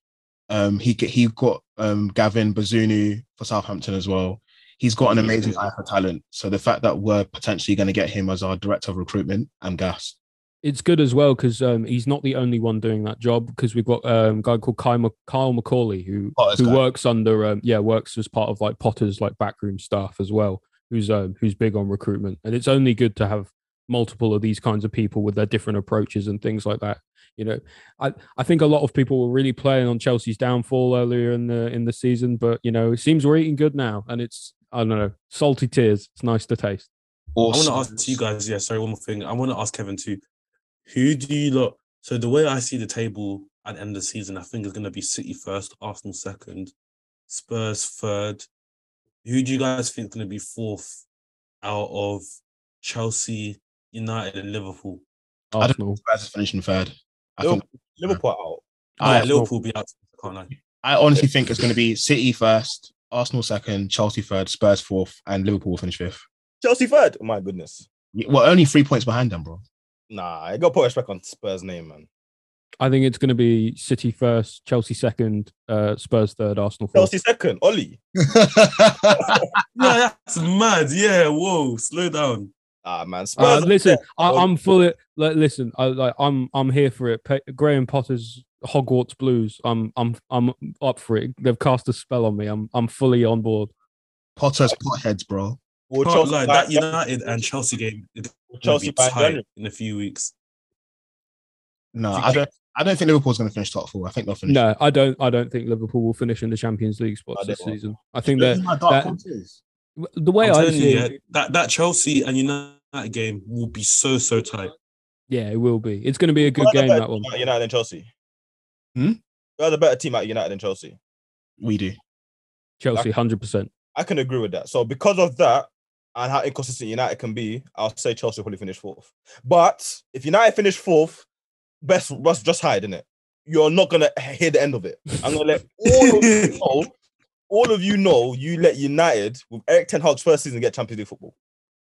Um, he he got um, Gavin Bazunu for Southampton as well. He's got an amazing eye for talent. So the fact that we're potentially going to get him as our director of recruitment, I'm gassed. It's good as well because um, he's not the only one doing that job. Because we've got um, a guy called Kyle, Kyle Macaulay who Potter's who guy. works under um, yeah works as part of like Potter's like backroom staff as well. Who's um, who's big on recruitment, and it's only good to have multiple of these kinds of people with their different approaches and things like that. You know, I, I think a lot of people were really playing on Chelsea's downfall earlier in the in the season, but you know, it seems we're eating good now, and it's I don't know, salty tears. It's nice to taste. Awesome. I want to ask you guys, yeah, sorry, one more thing. I want to ask Kevin too. Who do you look? So the way I see the table at the end of the season, I think is going to be City first, Arsenal second, Spurs third. Who do you guys think is going to be fourth out of Chelsea, United, and Liverpool? Arsenal. I don't Spurs is finishing third. I Liverpool, think Liverpool out. I, Liverpool be out. I can't lie. I honestly think it's going to be City first, Arsenal second, Chelsea third, Spurs fourth, and Liverpool will finish fifth. Chelsea third. Oh my goodness. Well, only three points behind them, bro. Nah, I got to put respect on Spurs' name, man. I think it's going to be City first, Chelsea second, uh, Spurs third, Arsenal fourth. Chelsea second, Oli. yeah, that's mad. Yeah, whoa, slow down. Ah man, uh, listen, I, am fully like, listen. I like I'm I'm here for it. Pe- Graham Potter's Hogwarts Blues. I'm I'm I'm up for it. They've cast a spell on me. I'm I'm fully on board. Potter's potheads, bro. Well, Chelsea, like, that United and Chelsea game. Chelsea tight in a few weeks. No, I don't. I don't think Liverpool's going to finish top four. I think they'll finish. No, I don't. I don't think Liverpool will finish in the Champions League spots this season. I think that, that the way I see you, it, that that Chelsea and United game will be so so tight. Yeah, it will be. It's going to be a good game. That one. United and Chelsea. Hmm. We are the better team at United than Chelsea. We do. Chelsea, hundred percent. I can agree with that. So because of that and how inconsistent United can be, I'll say Chelsea will probably finish fourth. But if United finish fourth, best Russ just hide in it. You're not gonna hear the end of it. I'm gonna let all of you know all of you know you let United with Erik Ten Hag's first season get Champions League football.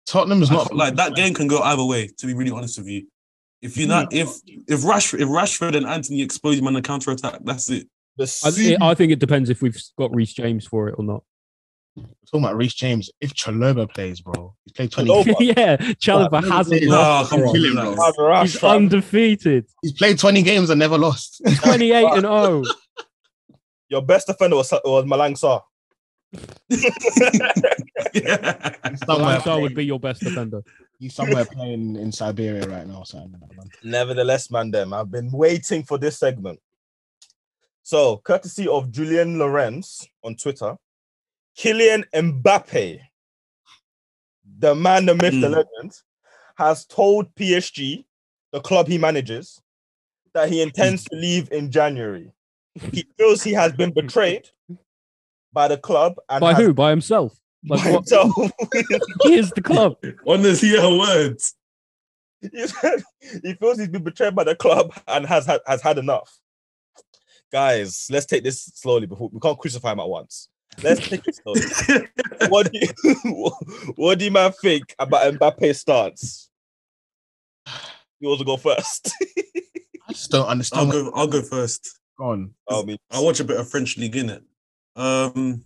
Tottenham is not like that game can go either way. To be really honest with you, if you're not if if Rashford if Rashford and Antony expose him on the counter attack, that's it. I, I, think it depends if we've got Reece James for it or not. We're talking about Reece James. If Chalobah plays, bro, he's played 20. yeah, Chalobah hasn't lost. No, he's undefeated. He's played 20 games and never lost. 28 and 0. Your best defender was, was Malang Sarr. Malang Sarr would be your best defender. He's somewhere playing in Siberia right now. So Nevertheless, man, them I've been waiting for this segment. So, courtesy of Julien Laurens on Twitter, Kylian Mbappe, the man, the myth, mm. the legend, has told PSG, the club he manages, that he intends to leave in January. He feels he has been betrayed by the club. And by who? By himself. Like by himself. he is the club. Honestly, your words. He, said he feels he's been betrayed by the club and has had has had enough. Guys, let's take this slowly before we can't crucify him at once. Let's take it slowly. what do you what do you man think about Mbappe's stance? You want to go first? I just don't understand. I'll go. I'll go first. Go on. I mean, I watch a bit of French league in it. Um,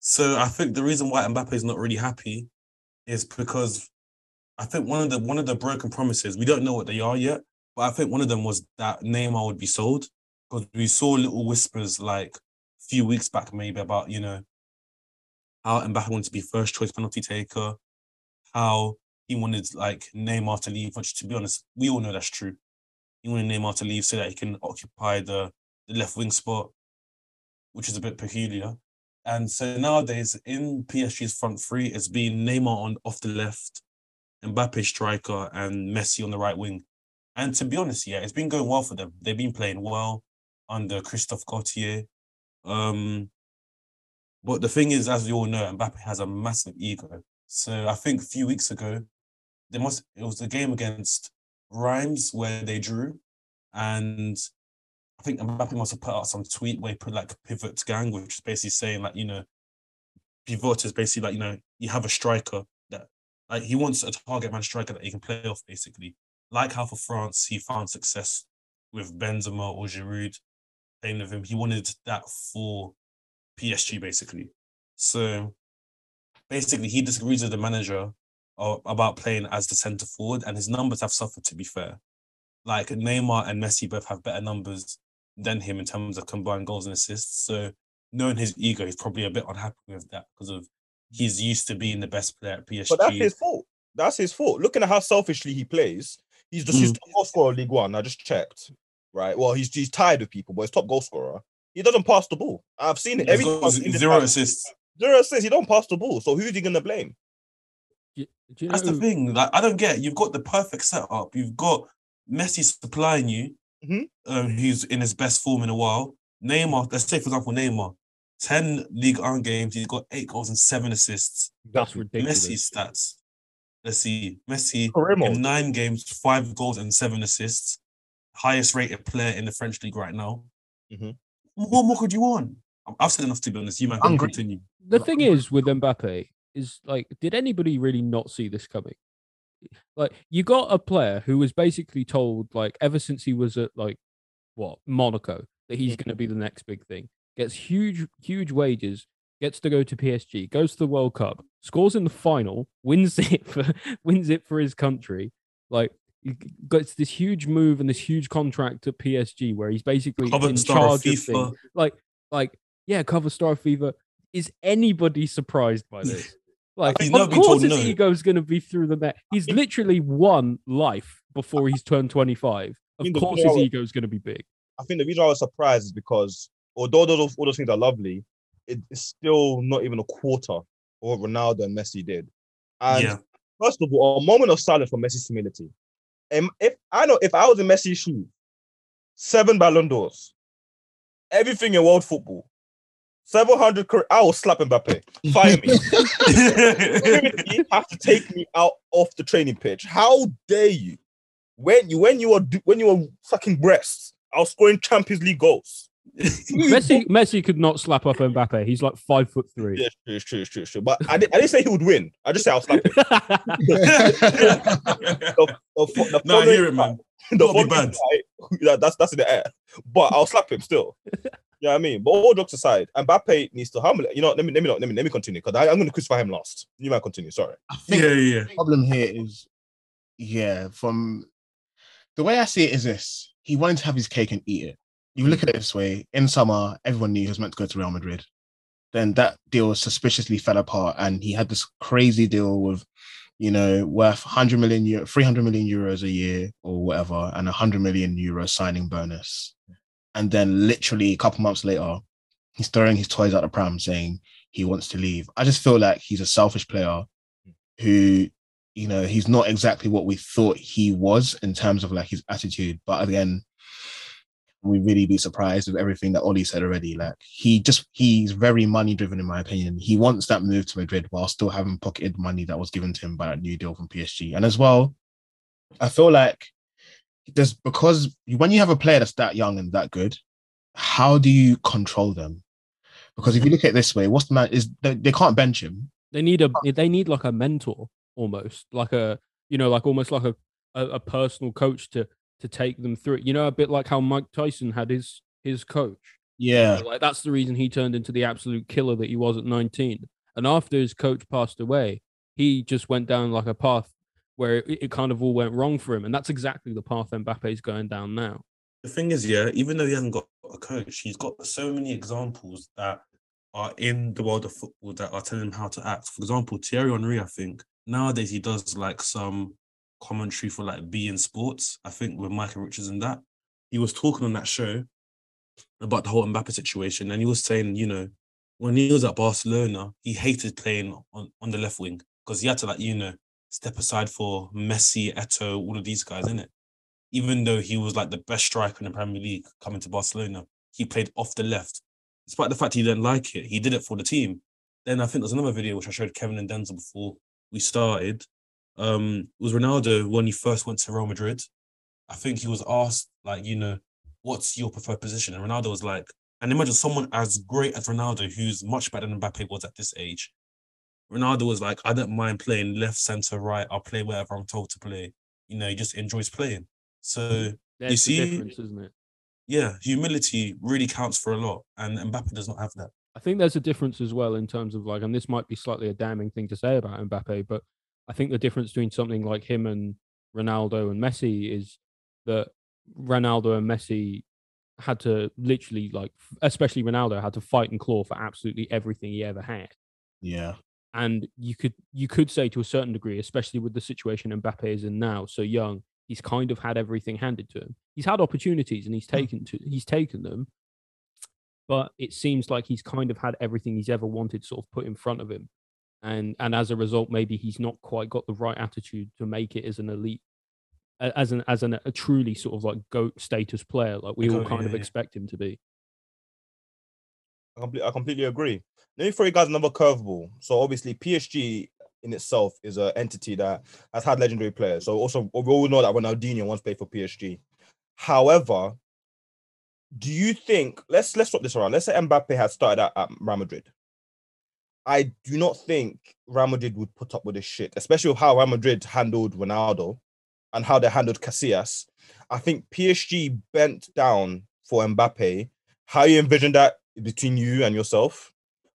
so I think the reason why Mbappe is not really happy is because I think one of the one of the broken promises we don't know what they are yet, but I think one of them was that Neymar would be sold because we saw little whispers like a few weeks back maybe about you know how Mbappe wanted to be first choice penalty taker, how he wanted like Neymar to leave, which to be honest, we all know that's true. He wanted Neymar to leave so that he can occupy the, the left wing spot, which is a bit peculiar. And so nowadays in PSG's front three, it's been Neymar on off the left, Mbappe striker, and Messi on the right wing. And to be honest, yeah, it's been going well for them. They've been playing well under Christophe Galtier. Um, but the thing is, as we all know, Mbappe has a massive ego. So I think a few weeks ago, there must it was a game against Reims where they drew, and I think Mbappe must have put out some tweet where he put like pivot gang, which is basically saying like you know, pivot is basically like you know you have a striker that like he wants a target man striker that he can play off basically. Like how for France he found success with Benzema or Giroud playing with him. He wanted that for PSG basically. So basically he disagrees with the manager about playing as the centre forward, and his numbers have suffered. To be fair, like Neymar and Messi both have better numbers than him in terms of combined goals and assists. So knowing his ego, he's probably a bit unhappy with that because of he's used to being the best player at PSG. But that's his fault. That's his fault. Looking at how selfishly he plays, he's just mm. his top goal scorer League One. I just checked. Right. Well, he's he's tied with people, but his top goal scorer. He doesn't pass the ball. I've seen it. Every zero assists. Zero assists. He don't pass the ball. So who's he gonna blame? you know That's the thing. Like I don't get. You've got the perfect setup. You've got Messi supplying you. Mm-hmm. Um, he's in his best form in a while. Neymar. Let's say for example Neymar. 10 League One games, he's got eight goals and seven assists. That's ridiculous. Messi stats. Let's see. Messi in nine games, five goals and seven assists. Highest rated player in the French league right now. Mm-hmm. What more could you want? I've said enough to be honest. You might continue. The thing is with Mbappe, is like, did anybody really not see this coming? Like, you got a player who was basically told, like, ever since he was at like what Monaco, that he's going to be the next big thing. Gets huge, huge wages, gets to go to PSG, goes to the World Cup, scores in the final, wins it for wins it for his country. Like, gets this huge move and this huge contract at PSG where he's basically cover in charge of, of things. Like, like yeah, cover star fever. Is anybody surprised by this? Like, he's of course, his no. ego is going to be through the net. He's literally won life before he's turned 25. Of course, his ego is going to be big. I think the reason I was surprised is because although those, all those things are lovely, it's still not even a quarter of what Ronaldo and Messi did. And yeah. first of all, a moment of silence for Messi's humility. And if I know if I was in Messi's shoes, seven Ballon d'Ors, everything in world football, 700 I will slap Mbappe. Fire me. you have to take me out off the training pitch. How dare you? When you when you were when you were sucking breasts, I was scoring Champions League goals. Messi Messi could not slap up Mbappe. He's like five foot three. Yeah, true, true, true, true. But I, did, I didn't say he would win. I just said I'll slap him. the, the, the no, I hear it, man. The be bad. Guy, that's that's in the air. But I'll slap him still. You know what I mean? But all jokes aside, Mbappe needs to humble. You know, let me let me not, let me let me continue because I'm going to crucify him last. You might continue. Sorry. I think yeah, yeah. The problem here is, yeah, from the way I see it is this: he wanted to have his cake and eat it. You look at it this way: in summer, everyone knew he was meant to go to Real Madrid. Then that deal suspiciously fell apart, and he had this crazy deal with, you know, worth 100 million euro, 300 million euros a year or whatever, and a 100 million euro signing bonus and then literally a couple months later, he's throwing his toys out the pram saying he wants to leave. I just feel like he's a selfish player who, you know, he's not exactly what we thought he was in terms of like his attitude. But again, we really be surprised with everything that Oli said already. Like he just he's very money driven in my opinion. He wants that move to Madrid while still having pocketed money that was given to him by a new deal from PSG. And as well, I feel like there's because when you have a player that's that young and that good, how do you control them? Because if you look at it this way, what's the man is they, they can't bench him. They need a they need like a mentor almost, like a you know, like almost like a, a personal coach to to take them through it. You know, a bit like how Mike Tyson had his his coach. Yeah. like that's the reason he turned into the absolute killer that he was at 19. And after his coach passed away, he just went down like a path where it, it kind of all went wrong for him. And that's exactly the path Mbappe's going down now. The thing is, yeah, even though he hasn't got a coach, he's got so many examples that are in the world of football that are telling him how to act. For example, Thierry Henry, I think nowadays he does like some commentary for like beIN Sports, I think with Michael Richards and that. He was talking on that show about the whole Mbappe situation, and he was saying, you know, when he was at Barcelona, he hated playing on, on the left wing because he had to like, you know, step aside for Messi, Eto'o, all of these guys, in it. Even though he was like the best striker in the Premier League coming to Barcelona, he played off the left. Despite the fact he didn't like it, he did it for the team. Then I think there's another video which I showed Kevin and Denzel before we started, um, was Ronaldo when he first went to Real Madrid. I think he was asked, like, you know, what's your preferred position? And Ronaldo was like, and imagine someone as great as Ronaldo, who's much better than Mbappe was at this age. Ronaldo was like, I don't mind playing left, center, right. I'll play wherever I'm told to play. You know, he just enjoys playing. So There's you see, difference, isn't it? Yeah, humility really counts for a lot, and Mbappe does not have that. I think there's a difference as well in terms of like, and this might be slightly a damning thing to say about Mbappe, but I think the difference between something like him and Ronaldo and Messi is that Ronaldo and Messi had to literally like especially Ronaldo had to fight and claw for absolutely everything he ever had. Yeah. And you could you could say to a certain degree, especially with the situation Mbappe is in now, so young, he's kind of had everything handed to him. He's had opportunities and he's hmm. taken to he's taken them, but it seems like he's kind of had everything he's ever wanted sort of put in front of him and and as a result, maybe he's not quite got the right attitude to make it as an elite, as an as an, a truly sort of like goat status player, like we all kind yeah, of yeah. expect him to be. I completely, I completely agree. Let me throw you guys another curveball. So obviously PSG in itself is an entity that has had legendary players. So also we all know that Ronaldinho once played for PSG. However, do you think let's let's swap this around? Let's say Mbappe had started at, at Real Madrid. I do not think Real Madrid would put up with this shit, especially with how Real Madrid handled Ronaldo and how they handled Casillas. I think PSG bent down for Mbappe. How you envision that between you and yourself,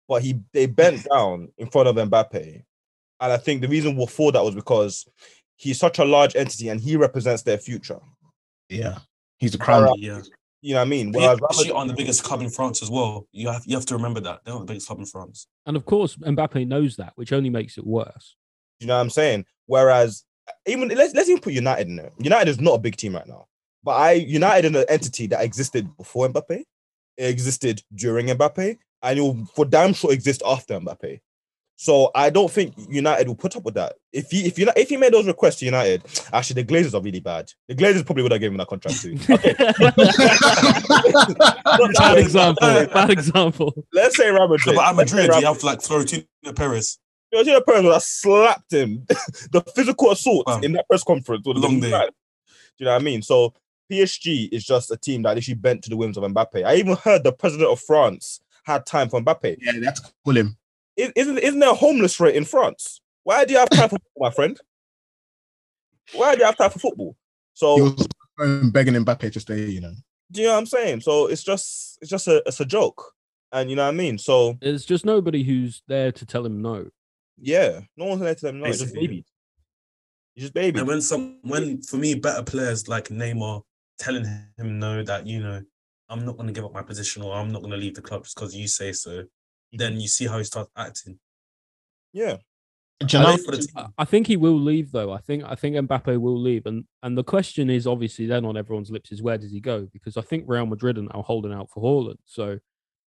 but he they bent down in front of Mbappe, and I think the reason for that was because he's such a large entity and he represents their future. Yeah, he's a crown. Yeah, you know what I mean? Whereas Rapid on the biggest club in France as well. You have you have to remember that they're not the biggest club in France. And of course, Mbappe knows that, which only makes it worse. You know what I'm saying? Whereas even let's let's even put United in there. United is not a big team right now, but I United is an entity that existed before Mbappe, it existed during Mbappe, and it will for damn sure exist after Mbappe. So I don't think United will put up with that. If he if you if he made those requests to United, actually the Glazers are really bad. The Glazers probably would have given him that contract too. Okay. bad example. Bad example. Let's say Real Madrid. but at Madrid, you have like Florentino Perez. Florentino Perez would have slapped him. the physical assault in that press conference would have Long been bad. Do you know what I mean? So PSG is just a team that literally bent to the whims of Mbappe. I even heard the president of France had time for Mbappe. Yeah, that's cool him isn't isn't there a homeless rate in France? Why do you have time for football, my friend? Why do you have time for football? So he was begging Mbappe to stay, you know. Do you know what I'm saying? So it's just it's just a it's a joke. And you know what I mean? So there's just nobody who's there to tell him no. Yeah, no one's there to tell him no. It's just baby. He's just baby. And when some when for me better players like Neymar telling him no that you know I'm not going to give up my position or I'm not going to leave the club just because you say so then you see how he starts acting. Yeah. You know, I think he will leave though. I think I think Mbappe will leave, and and the question is obviously then on everyone's lips is where does he go? Because I think Real Madrid are now holding out for Haaland. So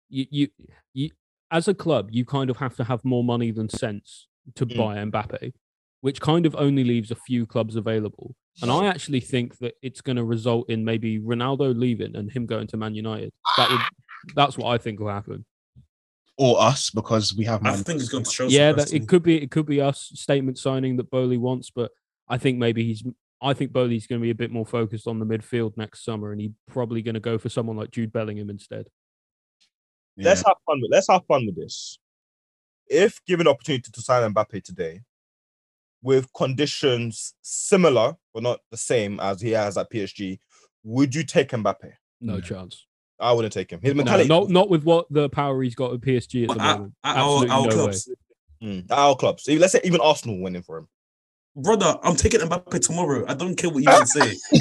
you you you as a club, you kind of have to have more money than sense to mm. buy Mbappe, which kind of only leaves a few clubs available. And I actually think that it's going to result in maybe Ronaldo leaving and him going to Man United. That would, that's what I think will happen. Or us because we have. I think it's going to show. Yeah, that, it could be. It could be us statement signing that Boehly wants, but I think maybe he's. I think Boehly's going to be a bit more focused on the midfield next summer, and he's probably going to go for someone like Jude Bellingham instead. Yeah. Let's have fun with. Let's have fun with this. If given the opportunity to sign Mbappe today, with conditions similar but not the same as he has at PSG, would you take Mbappe? No chance. I wouldn't take him. His mentality, no, not not with what the power he's got at PSG at the moment. At, our, our no clubs, mm, our clubs. Let's say even Arsenal winning for him brother, I'm taking Mbappe tomorrow. I don't care what you can say.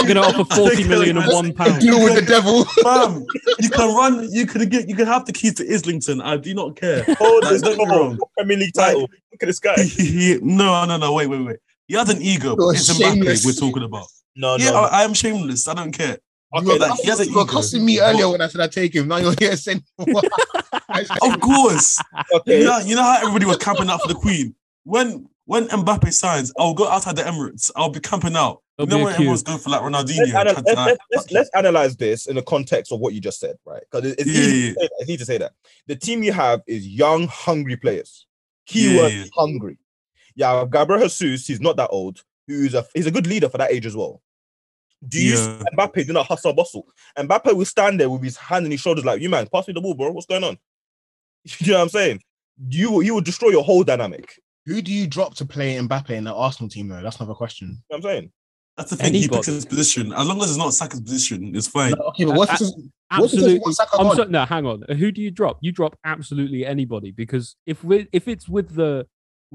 You're gonna offer 40 million and one pound. Deal with the devil. Fam, you can run, you can get you can have the keys to Islington. I do not care. Oh, there's no wrong. Premier League title. Like, Look at this guy. He, no, no, no, wait, wait, wait. He has an ego. It's Mbappe we're talking about. No, yeah, no. I, I am shameless. I don't care. Okay, you were, he has an ego. costing me earlier when I said I'd take him. Now you're here saying, of course. Okay. You know, you know how everybody was camping out for the Queen when when Mbappe signs, I'll go outside the Emirates. I'll be camping out. You know when everyone's going for like Ronaldinho. Let's, let's, let's, let's, let's analyze this in the context of what you just said, right? Because it's, yeah, easy yeah. it's easy to say that. The team you have is young, hungry players. Keyword yeah, hungry. Yeah, Gabriel Jesus, he's not that old. Who's a he's a good leader for that age as well. Do you yeah. Mbappe do not hustle bustle? Mbappe will stand there with his hand on his shoulders, like, you man, pass me the ball, bro. What's going on? You know what I'm saying? You you will destroy your whole dynamic. Who do you drop to play Mbappe in the Arsenal team though? That's another question. You know I'm saying. That's the thing. Anybody. He picks his position. As long as it's not Saka's position, it's fine. No, okay, but what's uh, absolutely? What's so, no, hang on. Who do you drop? You drop absolutely anybody because if we if it's with the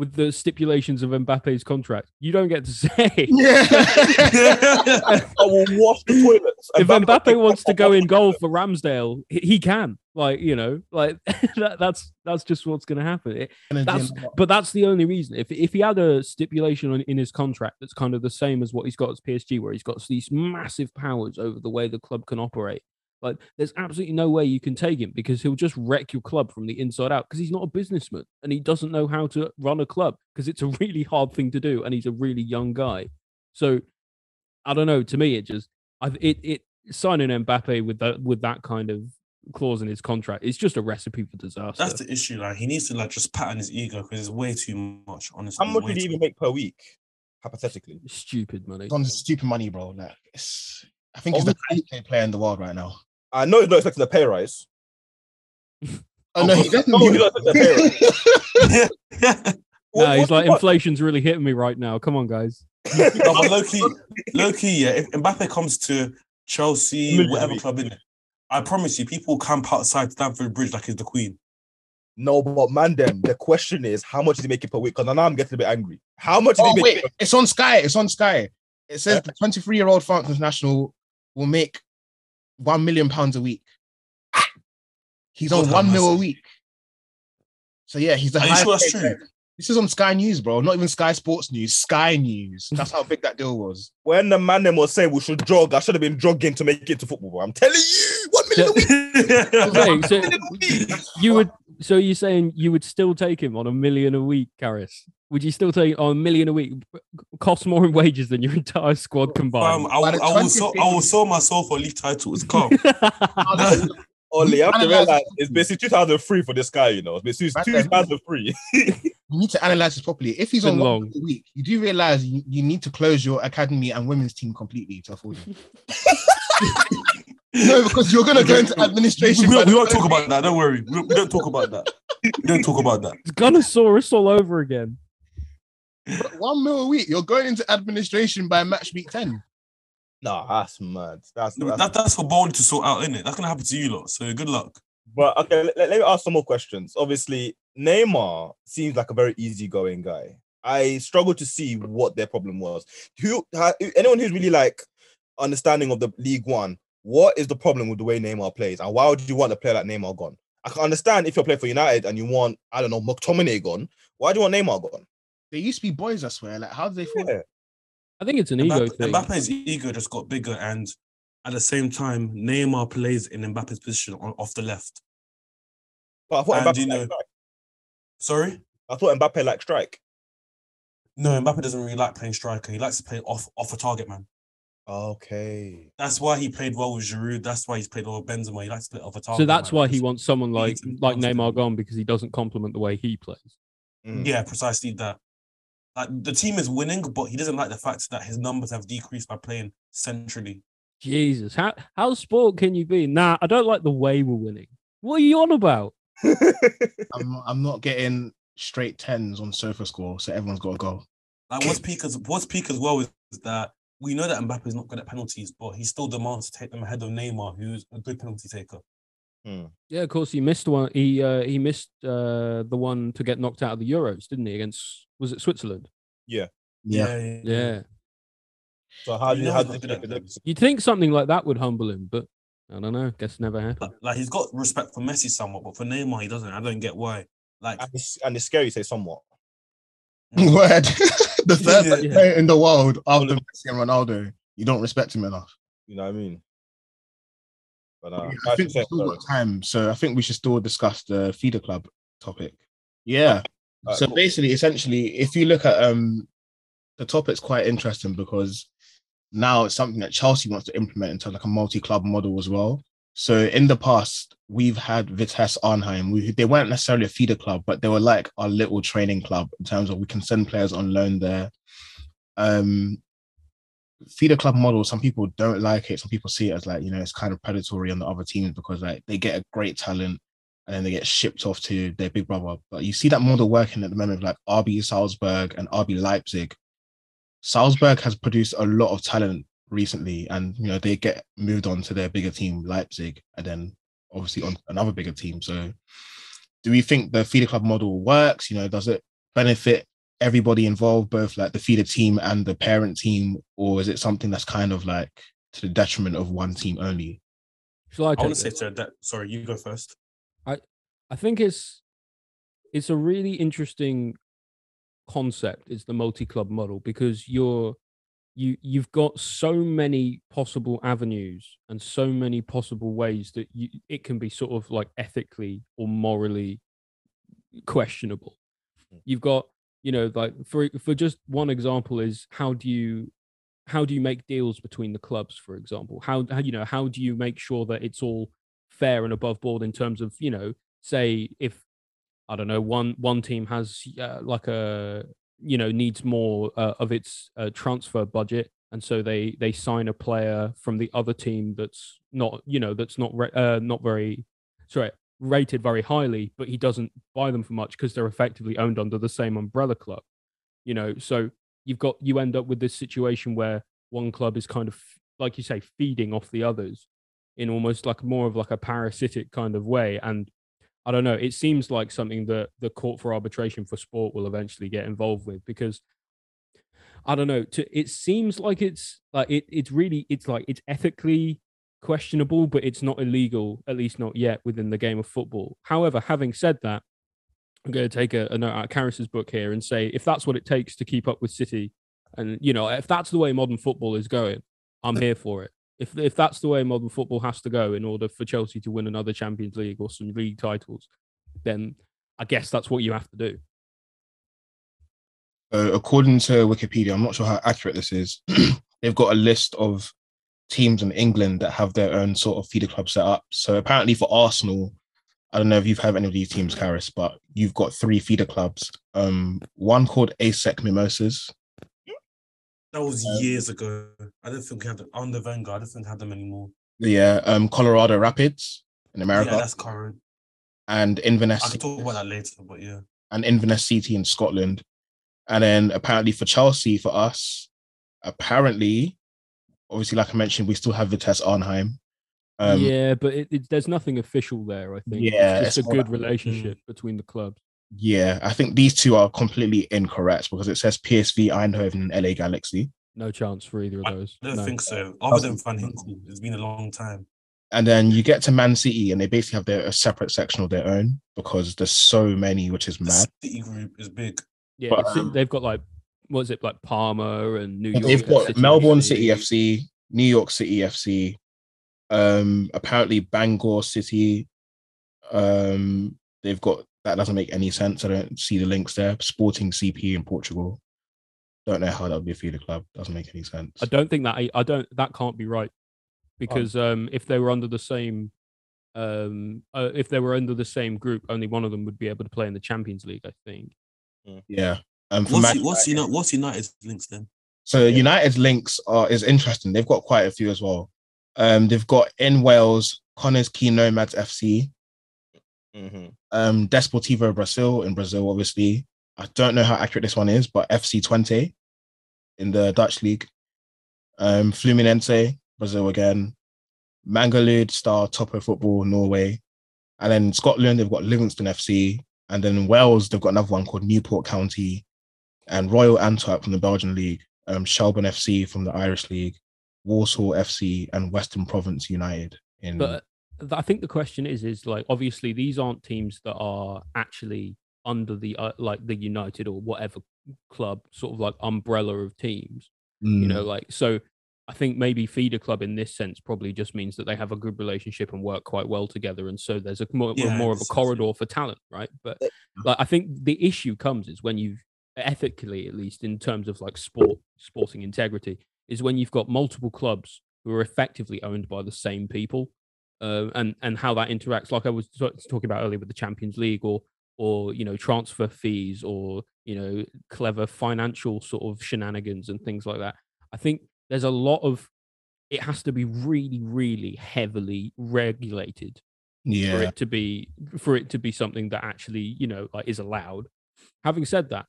with the stipulations of Mbappe's contract, you don't get to say. Yeah. I will wash the toilets. If Mbappe, Mbappe wants to go in goal for Ramsdale, he can. Like you know, like that, that's that's just what's going to happen. It, that's, but that's the only reason. If if he had a stipulation on, in his contract that's kind of the same as what he's got as PSG, where he's got these massive powers over the way the club can operate, like, there's absolutely no way you can take him because he'll just wreck your club from the inside out because he's not a businessman and he doesn't know how to run a club because it's a really hard thing to do and he's a really young guy. So, I don't know. To me, it just, I've, it, it signing Mbappe with that with that kind of clause in his contract it's just a recipe for disaster. That's the issue. Like, he needs to like just pat on his ego because it's way too much. Honestly, how much did he even make per week? Hypothetically, stupid money. It's on stupid money, bro. Like, I think he's the best player in the world right now. I know he's not expecting a pay rise. oh no, he oh, definitely he's not expecting a pay rise. no, he's like, inflation's really hitting me right now. Come on, guys. no, but low key, low key, yeah. If Mbappe comes to Chelsea, whatever club in it, I promise you, people camp outside Stamford Bridge like he's the Queen. No, but man, them. The question is, how much is he making per week? Because now I'm getting a bit angry. How much? Oh wait, it's on Sky. It's on Sky. It says yeah. the 23 year old France international will make one million pounds a week. He's on one mil a week. So yeah, he's the Are highest. Sure that's true? This is on Sky News, bro. Not even Sky Sports News. Sky News. That's how big that deal was. When the man them was saying we should jog, I should have been jogging to make it to football. Bro. I'm telling you, one million so, so you would. So you're saying you would still take him on a million a week, Karis? Would you still take on a million a week? Costs more in wages than your entire squad combined. Um, I, will, I, will sell, I will sell myself for league titles. Come. Only you have to realize it's basically 2003 for this guy, you know. It's basically 2003. you need to analyze this properly. If he's on long. one a week, you do realize you, you need to close your academy and women's team completely to afford him. No, because you're gonna go into administration. We, we, we won't talk about that. Don't worry. We, we, don't talk about that. We don't talk about that. It's Gunnersaurus all over again. one mil a week. You're going into administration by match week 10. No, that's mad. That's that's, that, that's for Bowen to sort out, isn't it? That's gonna happen to you lot. So good luck. But okay, let, let me ask some more questions. Obviously, Neymar seems like a very easygoing guy. I struggle to see what their problem was. Who anyone who's really like understanding of the League One, what is the problem with the way Neymar plays, and why would you want a player like Neymar gone? I can understand if you're playing for United and you want, I don't know, McTominay gone. Why do you want Neymar gone? They used to be boys, I swear. Like, how do they feel? Yeah. I think it's an Mbappe, ego thing. Mbappe's ego just got bigger, and at the same time, Neymar plays in Mbappe's position on, off the left. But I thought and Mbappe you know, sorry, I thought Mbappe liked strike. No, Mbappe doesn't really like playing striker. He likes to play off off a target man. Okay. That's why he played well with Giroud. That's why he's played well with Benzema. He likes to play off a target. So that's man. why he wants someone like like Neymar gone because he doesn't complement the way he plays. Mm. Yeah, precisely that. Like the team is winning, but he doesn't like the fact that his numbers have decreased by playing centrally. Jesus, how how sport can you be? Nah, I don't like the way we're winning. What are you on about? I'm I'm not getting straight tens on sofa score, so everyone's got to go. Like what's peak as what's peak as well is that we know that Mbappe is not good at penalties, but he still demands to take them ahead of Neymar, who's a good penalty taker. Hmm. Yeah, of course, he missed one. He uh, he missed uh, the one to get knocked out of the Euros, didn't he? Against was it Switzerland? Yeah. Yeah. Yeah. yeah. So how do you, how do you You'd think something like that would humble him, but I don't know. Guess never happened. Like, like he's got respect for Messi somewhat, but for Neymar he doesn't. I don't get why. Like and it's, and it's scary to say somewhat. Word. the third yeah. player in the world after Messi and Ronaldo, you don't respect him enough. You know what I mean? But uh, I think we still got time, so I think we should still discuss the feeder club topic. Yeah. Right, so cool. basically, essentially, if you look at um the topic's quite interesting because now it's something that Chelsea wants to implement into like a multi-club model as well. So in the past, we've had Vitesse Arnhem. We, they weren't necessarily a feeder club, but they were like our little training club in terms of we can send players on loan there. Um, feeder club model, some people don't like it. Some people see it as like, you know, it's kind of predatory on the other teams because like they get a great talent and then they get shipped off to their big brother. But you see that model working at the moment, like RB Salzburg and RB Leipzig. Salzburg has produced a lot of talent recently, and you know they get moved on to their bigger team, Leipzig, and then obviously on another bigger team. So, do we think the feeder club model works? You know, does it benefit everybody involved, both like the feeder team and the parent team, or is it something that's kind of like to the detriment of one team only? Shall I, I want to say to that. Sorry, you go first. I I think it's it's a really interesting concept. It's the multi club model because you're you you've got so many possible avenues and so many possible ways that you it can be sort of like ethically or morally questionable hmm. you've got you know like for for just one example is how do you how do you make deals between the clubs for example how, how you know how do you make sure that it's all fair and above board in terms of you know say if i don't know one one team has uh, like a you know needs more uh, of its uh, transfer budget. And so they they sign a player from the other team that's not you know that's not uh, not very sorry rated very highly but he doesn't buy them for much because they're effectively owned under the same umbrella club you know? So you've got you end up with this situation where one club is kind of like you say feeding off the others in almost like more of like a parasitic kind of way. And I don't know. It seems like something that the court for arbitration for sport will eventually get involved with because I don't know. To it seems like it's like it. It's really it's like it's ethically questionable, but it's not illegal, at least not yet within the game of football. However, having said that, I'm going to take a, a note out of Karis's book here and say if that's what it takes to keep up with City, and you know if that's the way modern football is going, I'm here for it if if that's the way modern football has to go in order for Chelsea to win another Champions League or some league titles, then I guess that's what you have to do. Uh, according to Wikipedia, I'm not sure how accurate this is. they've got a list of teams in England that have their own sort of feeder club set up. So apparently for Arsenal, I don't know if you've heard any of these teams, Karis, but you've got three feeder clubs. Um, one called ASEC Mimosas, that was um, years ago. I don't think we have them on the Wenger. I don't think we have them anymore. Yeah, um, Colorado Rapids in America. Yeah, that's current. And Inverness. I can talk about that later, but yeah. And Inverness City in Scotland. And then apparently for Chelsea, for us, apparently, obviously, like I mentioned, we still have Vitesse Arnhem. Um, yeah, but it, it, there's nothing official there. I think. Yeah, it's just a good relationship mm. between the clubs. Yeah, I think these two are completely incorrect because it says PSV Eindhoven and LA Galaxy. No chance for either of those. I don't no. think so. Other than Van Ginkel, it's been a long time. And then you get to Man City, and they basically have their a separate section of their own because there's so many, which is mad. The City group is big. Yeah, but, um, they've got like what is it like Parma and New York. They've got City Melbourne City FC, New York City FC, um, apparently Bangor City, um, they've got that doesn't make any sense. I don't see the links there. Sporting CP in Portugal. Don't know how that would be a feeder club. Doesn't make any sense. I don't think that I don't that can't be right because um, if they were under the same um, uh, if they were under the same group, only one of them would be able to play in the Champions League. I think. Yeah. Um, what's, Man- what's, United, what's United's links then? So yeah. United's links are is interesting. They've got quite a few as well. Um, they've got in Wales, Connah's Quay Nomads FC, mm-hmm. um, Desportivo Brasil in Brazil, obviously. I don't know how accurate this one is, but FC Twente in the Dutch league. Um, Fluminense, Brazil again. Mamelodi Star, Topo Football, Norway. And then Scotland, they've got Livingston FC. And then in Wales, they've got another one called Newport County and Royal Antwerp from the Belgian League, um, Shelbourne FC from the Irish League, Warsaw FC, and Western Province United. In but I think the question is, is like obviously these aren't teams that are actually under the uh, like the United or whatever club sort of like umbrella of teams. Mm. You know, like so. I think maybe feeder club in this sense probably just means that they have a good relationship and work quite well together, and so there's a more, yeah, more of a corridor for talent, right? But like I think the issue comes is when you've ethically at least in terms of like sport sporting integrity is when you've got multiple clubs who are effectively owned by the same people uh, and and how that interacts like i was talking about earlier with the champions league or or you know transfer fees or you know clever financial sort of shenanigans and things like that. I think there's a lot of it has to be really really heavily regulated yeah. for it to be for it to be something that actually you know like is allowed. Having said that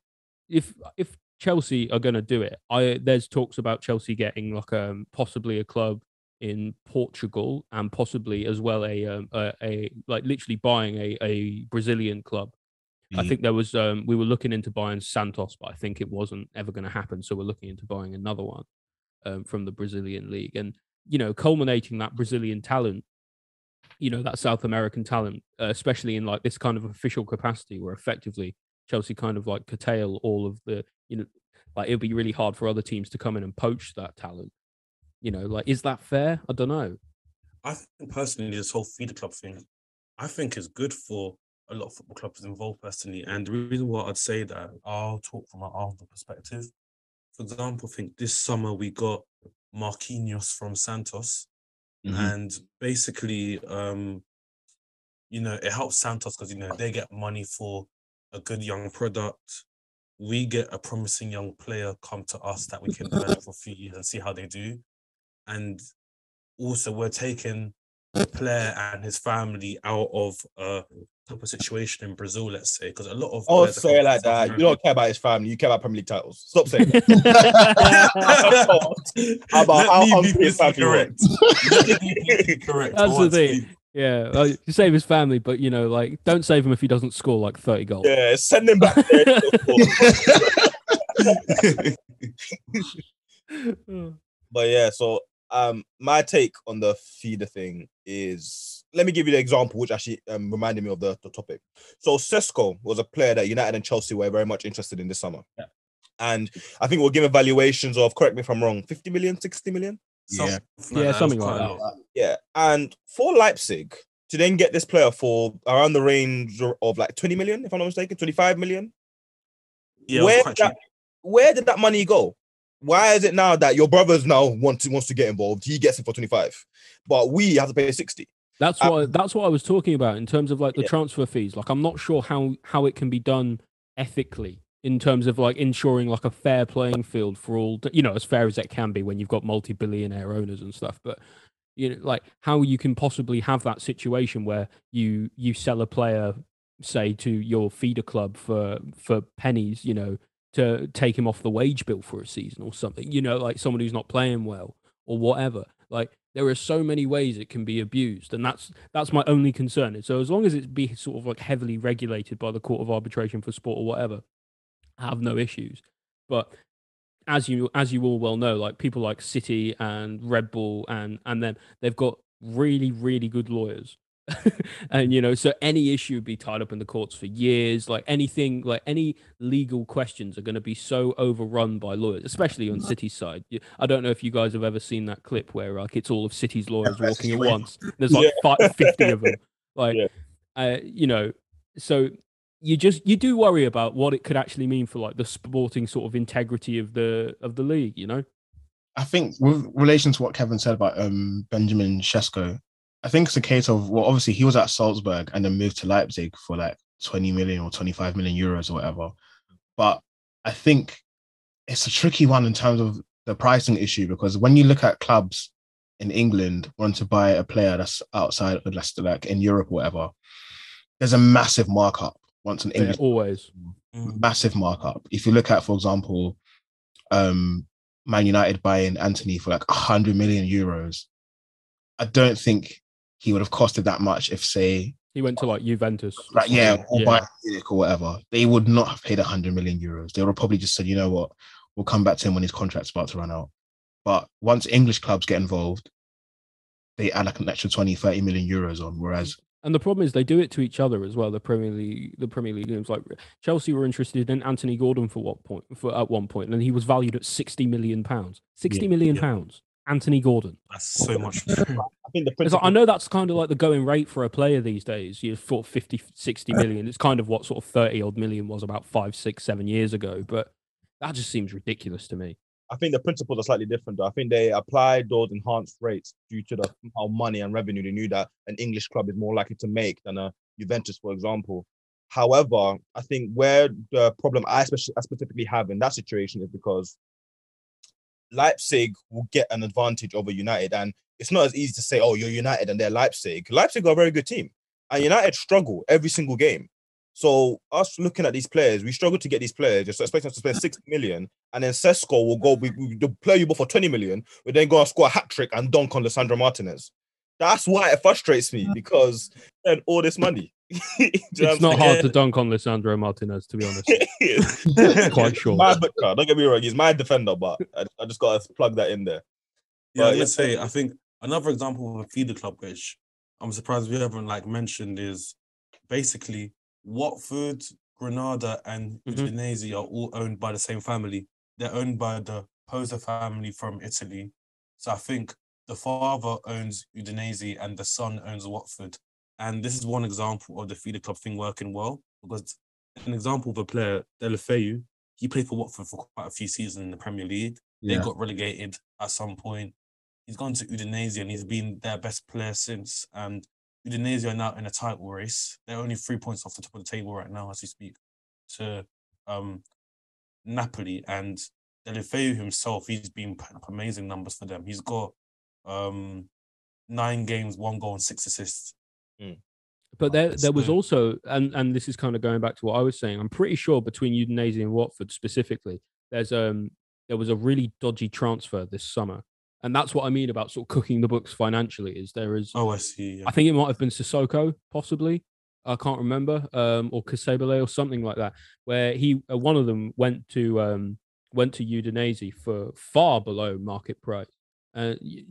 if if Chelsea are going to do it, I there's talks about Chelsea getting like um possibly a club in Portugal and possibly as well a um, a, a like literally buying a a Brazilian club. Mm-hmm. I think there was um we were looking into buying Santos, but I think it wasn't ever going to happen. So we're looking into buying another one um, from the Brazilian league, and you know, culminating that Brazilian talent, you know, that South American talent, uh, especially in like this kind of official capacity, where effectively Chelsea kind of like curtail all of the, you know, like it'll be really hard for other teams to come in and poach that talent. You know, like is that fair? I don't know. I think personally, this whole feeder club thing, I think is good for a lot of football clubs involved personally. And the reason why I'd say that, I'll talk from an Arsenal perspective. For example, I think this summer we got Marquinhos from Santos, mm-hmm. and basically, um, you know, it helps Santos because you know they get money for a good young product, we get a promising young player come to us that we can develop for a few years and see how they do. And also, we're taking the player and his family out of a type of situation in Brazil, let's say, because a lot of oh, say like that. Uh, you don't care about his family, you care about Premier League titles. Stop saying that. about how hungry his family correct. correct. That's the thing. Yeah, like, you save his family, but you know, like, don't save him if he doesn't score like thirty goals. Yeah, send him back. but yeah, so um, my take on the feeder thing is let me give you the example, which actually um, reminded me of the, the topic. So Sesko was a player that United and Chelsea were very much interested in this summer. Yeah. And I think we'll give evaluations of, correct me if I'm wrong, 50 million, 60 million? yeah, yeah, something like that. Yeah, and for Leipzig to then get this player for around the range of like 20 million, if I'm not mistaken, 25 million. Yeah, where did that, where did that money go? Why is it now that your brothers now want to wants to get involved? He gets it for 25, but we have to pay 60. That's um, what that's what I was talking about in terms of like the yeah. transfer fees. Like I'm not sure how how it can be done ethically in terms of like ensuring like a fair playing field for all you know as fair as it can be when you've got multi-billionaire owners and stuff but you know like how you can possibly have that situation where you you sell a player say to your feeder club for for pennies you know to take him off the wage bill for a season or something you know like someone who's not playing well or whatever like there are so many ways it can be abused and that's that's my only concern so as long as it's be sort of like heavily regulated by the court of arbitration for sport or whatever I have no issues. But as you as you all well know, like people like City and Red Bull and and then they've got really really good lawyers. and you know, so any issue would be tied up in the courts for years. Like anything, like any legal questions are going to be so overrun by lawyers, especially on City's side. I don't know if you guys have ever seen that clip where like it's all of City's lawyers walking at once. There's like yeah. 50 of them. Like, yeah. uh, you know, so you just you do worry about what it could actually mean for like the sporting sort of integrity of the of the league, you know. I think with relation to what Kevin said about um Benjamin Sesko, I think it's a case of well, obviously he was at Salzburg and then moved to Leipzig for like 20 million or 25 million euros or whatever. But I think it's a tricky one in terms of the pricing issue because when you look at clubs in England want to buy a player that's outside of Leicester, like in Europe or whatever, there's a massive markup once an English always massive markup. If you look at, for example, um, Man United buying Antony for like hundred million euros, I don't think he would have costed that much if, say, he went to like Juventus, like yeah, or yeah. or whatever. They would not have paid hundred million euros. They would have probably just said, you know what, we'll come back to him when his contract's about to run out. But once English clubs get involved, they add like an extra 20, 30 million euros on. Whereas and the problem is they do it to each other as well. The Premier League, the Premier League games, like Chelsea were interested in Anthony Gordon for what point? For at one point, and he was valued at sixty million pounds. Sixty yeah, million yeah. pounds. Anthony Gordon. That's so much. I think the principle- like, I know that's kind of like the going rate for a player these days. You thought 50, 60 million. It's kind of what sort of 30 odd million was about five, six, seven years ago. But that just seems ridiculous to me. I think the principles are slightly different. Though. I think they applied those enhanced rates due to the how money and revenue they knew that an English club is more likely to make than a Juventus, for example. However, I think where the problem I, especially, I specifically have in that situation is because Leipzig will get an advantage over United, and it's not as easy to say, "Oh, you're United and they're Leipzig." Leipzig are a very good team, and United struggle every single game. So us looking at these players, we struggle to get these players. Just expecting us to spend six million, and then Sesko will go. We, we play you both for twenty million. We then go and score a hat trick and dunk on Lisandro Martinez. That's why it frustrates me because then all this money. it's not hard to dunk on Lisandro Martinez, to be honest. Quite sure. My Don't get me wrong, he's my defender, but I, I just got to plug that in there. Yeah, but, let's say I think another example of a feeder club which I'm surprised we haven't like mentioned is basically Watford, Granada, and mm-hmm. Udinese are all owned by the same family. They're owned by the Pozzo family from Italy. So I think the father owns Udinese and the son owns Watford. And this is one example of the feeder club thing working well because an example of a player, Deulofeu, he played for Watford for quite a few seasons in the Premier League. Yeah. They got relegated at some point. He's gone to Udinese and he's been their best player since. And Udinese are now in a title race. They're only three points off the top of the table right now as we speak to um, Napoli. And Deulofeu himself, he's been putting up amazing numbers for them. He's got um, nine games, one goal, and six assists. Mm. But there, there was also, and and this is kind of going back to what I was saying. I'm pretty sure between Udinese and Watford specifically, there's um there was a really dodgy transfer this summer and that's what I mean about sort of cooking the books financially. Is there is? Oh, I see. Yeah. I think it might have been Sissoko, possibly. I can't remember, um, or Casabile or something like that, where he uh, one of them went to um, went to Udinese for far below market price. And uh, you,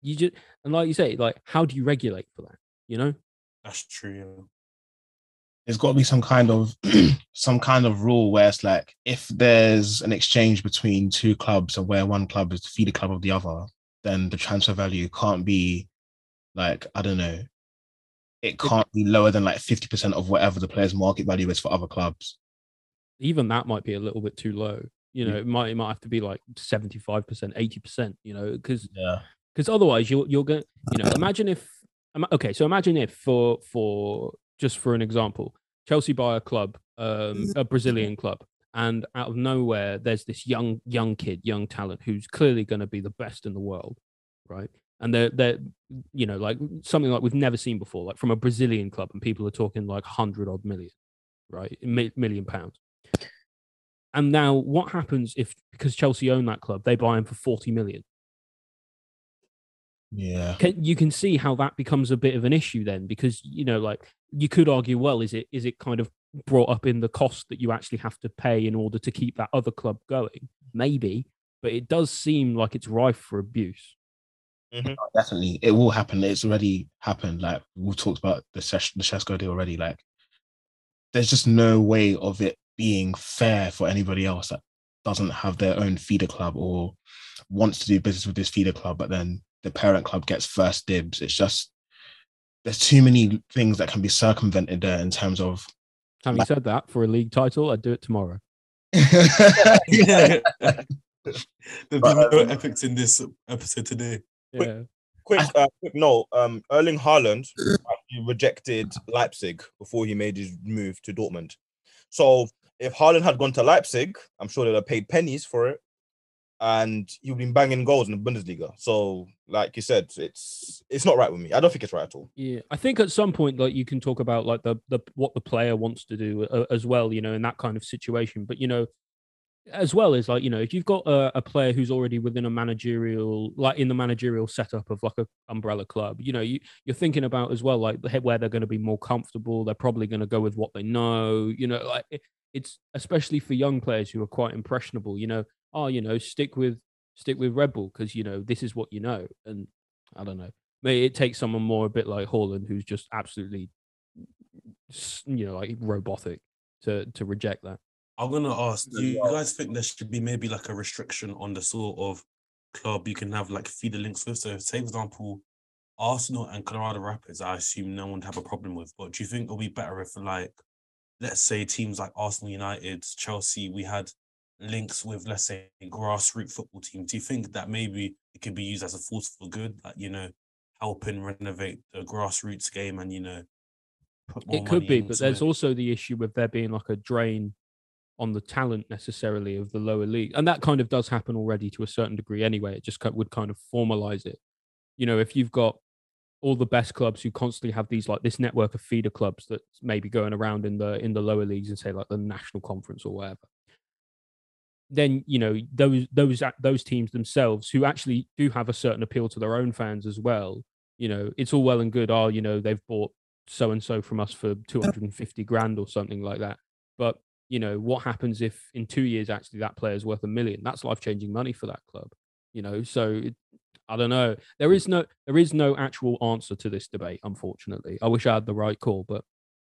you just and like you say, like how do you regulate for that? You know, that's true. There's got to be some kind of some kind of rule where it's like if there's an exchange between two clubs and where one club is the feeder club of the other, then the transfer value can't be like I don't know, it can't be lower than like fifty percent of whatever the player's market value is for other clubs. Even that might be a little bit too low. You know, yeah. it might it might have to be like seventy five percent, eighty percent. You know, because yeah, because otherwise you're you're going. You know, imagine if okay, so imagine if for for just for an example, Chelsea buy a club, um, mm-hmm. a Brazilian club, and out of nowhere, there's this young young kid, young talent who's clearly going to be the best in the world, right? And they're they're you know like something like we've never seen before, like from a Brazilian club, and people are talking like hundred odd million, right, million pounds. And now, what happens if because Chelsea own that club, they buy him for forty million? Yeah. Can, you can see how that becomes a bit of an issue then because you know like you could argue well is it is it kind of brought up in the cost that you actually have to pay in order to keep that other club going? Maybe but it does seem like it's rife for abuse. Mm-hmm. definitely. It will happen. It's already happened. Like we've talked about the Ses- the Sesko deal already. Like there's just no way of it being fair for anybody else that doesn't have their own feeder club or wants to do business with this feeder club but then the parent club gets first dibs. It's just there's too many things that can be circumvented there in terms of. Having like, said that, for a league title, I'd do it tomorrow. yeah. There's been no um, epics in this episode today. Yeah. Quick, uh, quick note. Um, Erling Haaland rejected Leipzig before he made his move to Dortmund. So if Haaland had gone to Leipzig, I'm sure they'd have paid pennies for it, and he would been banging goals in the Bundesliga. So, like you said, it's it's not right with me. I don't think it's right at all. Yeah, I think at some point, like you can talk about like the the what the player wants to do uh, as well, you know, in that kind of situation. But you know, as well as like you know if you've got a, a, player who's already within a managerial like in the managerial setup of like a umbrella club you know you, you're thinking about as well like where they're going to be more comfortable they're probably going to go with what they know you know like it, it's especially for young players who are quite impressionable you know oh you know stick with stick with red bull because you know this is what you know and i don't know maybe it takes someone more a bit like Haaland, who's just absolutely you know like robotic to to reject that I'm gonna ask, do you guys think there should be maybe like a restriction on the sort of club you can have like feeder links with? So, say for example, Arsenal and Colorado Rapids, I assume no one would have a problem with. But do you think it'll be better if like, let's say teams like Arsenal United, Chelsea, we had links with let's say grassroots football team? Do you think that maybe it could be used as a force for good, like you know, helping renovate the grassroots game and you know, it could be, but there's it? also the issue with there being like a drain on the talent necessarily of the lower league. And that kind of does happen already to a certain degree anyway. It just would kind of formalize it. You know, if you've got all the best clubs who constantly have these like this network of feeder clubs that maybe going around in the in the lower leagues and say like the national conference or whatever then you know those those those teams themselves who actually do have a certain appeal to their own fans as well you know it's all well and good oh you know they've bought so and so from us for 250 grand or something like that. But you know what happens if in two years actually that player is worth a million? That's life changing money for that club you know? So it, i don't know. There is no there is no actual answer to this debate unfortunately. I wish i had the right call but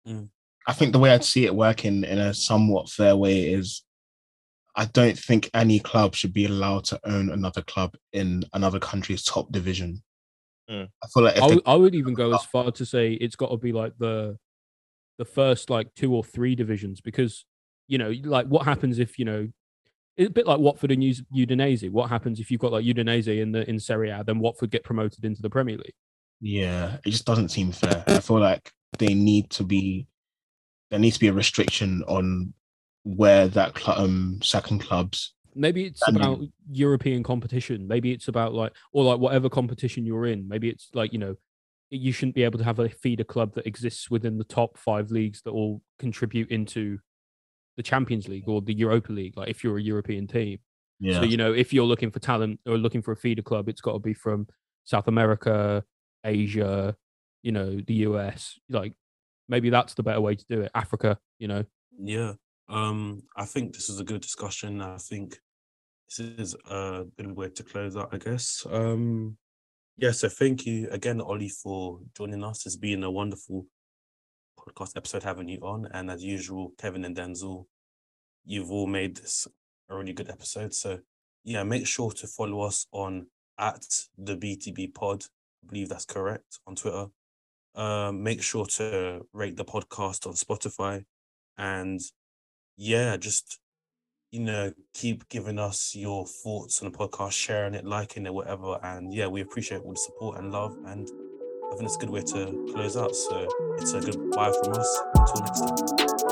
mm. i think the way i'd see it working in a somewhat fair way is i don't think any club should be allowed to own another club in another country's top division mm. i feel like I, they- I would even go as far to say it's got to be like the the first like two or three divisions because you know, like what happens if you know it's a bit like Watford and Udinese. What happens if you've got like Udinese in the in Serie A, then Watford get promoted into the Premier League? Yeah, it just doesn't seem fair. I feel like they need to be there needs to be a restriction on where that cl- um second clubs. Maybe it's about European competition. Maybe it's about like or like whatever competition you're in. Maybe it's like you know you shouldn't be able to have a feeder club that exists within the top five leagues that all contribute into the Champions League or the Europa League, like if you're a European team. Yeah. So, you know, if you're looking for talent or looking for a feeder club, it's got to be from South America, Asia, you know, the US. Like maybe that's the better way to do it. Africa, you know. Yeah. Um, I think this is a good discussion. I think this is a good way to close out, I guess. Um, yeah, so thank you again, Oli, for joining us. It's been a wonderful podcast episode having you on. And as usual, Kevin and Denzel, you've all made this a really good episode. So yeah, make sure to follow us on at the BTB pod. I believe that's correct on Twitter. Um, make sure to rate the podcast on Spotify. And yeah, just you know, keep giving us your thoughts on the podcast, sharing it, liking it, whatever. And yeah, we appreciate all the support and love. And I think it's a good way to close out. So it's a goodbye from us. Until next time.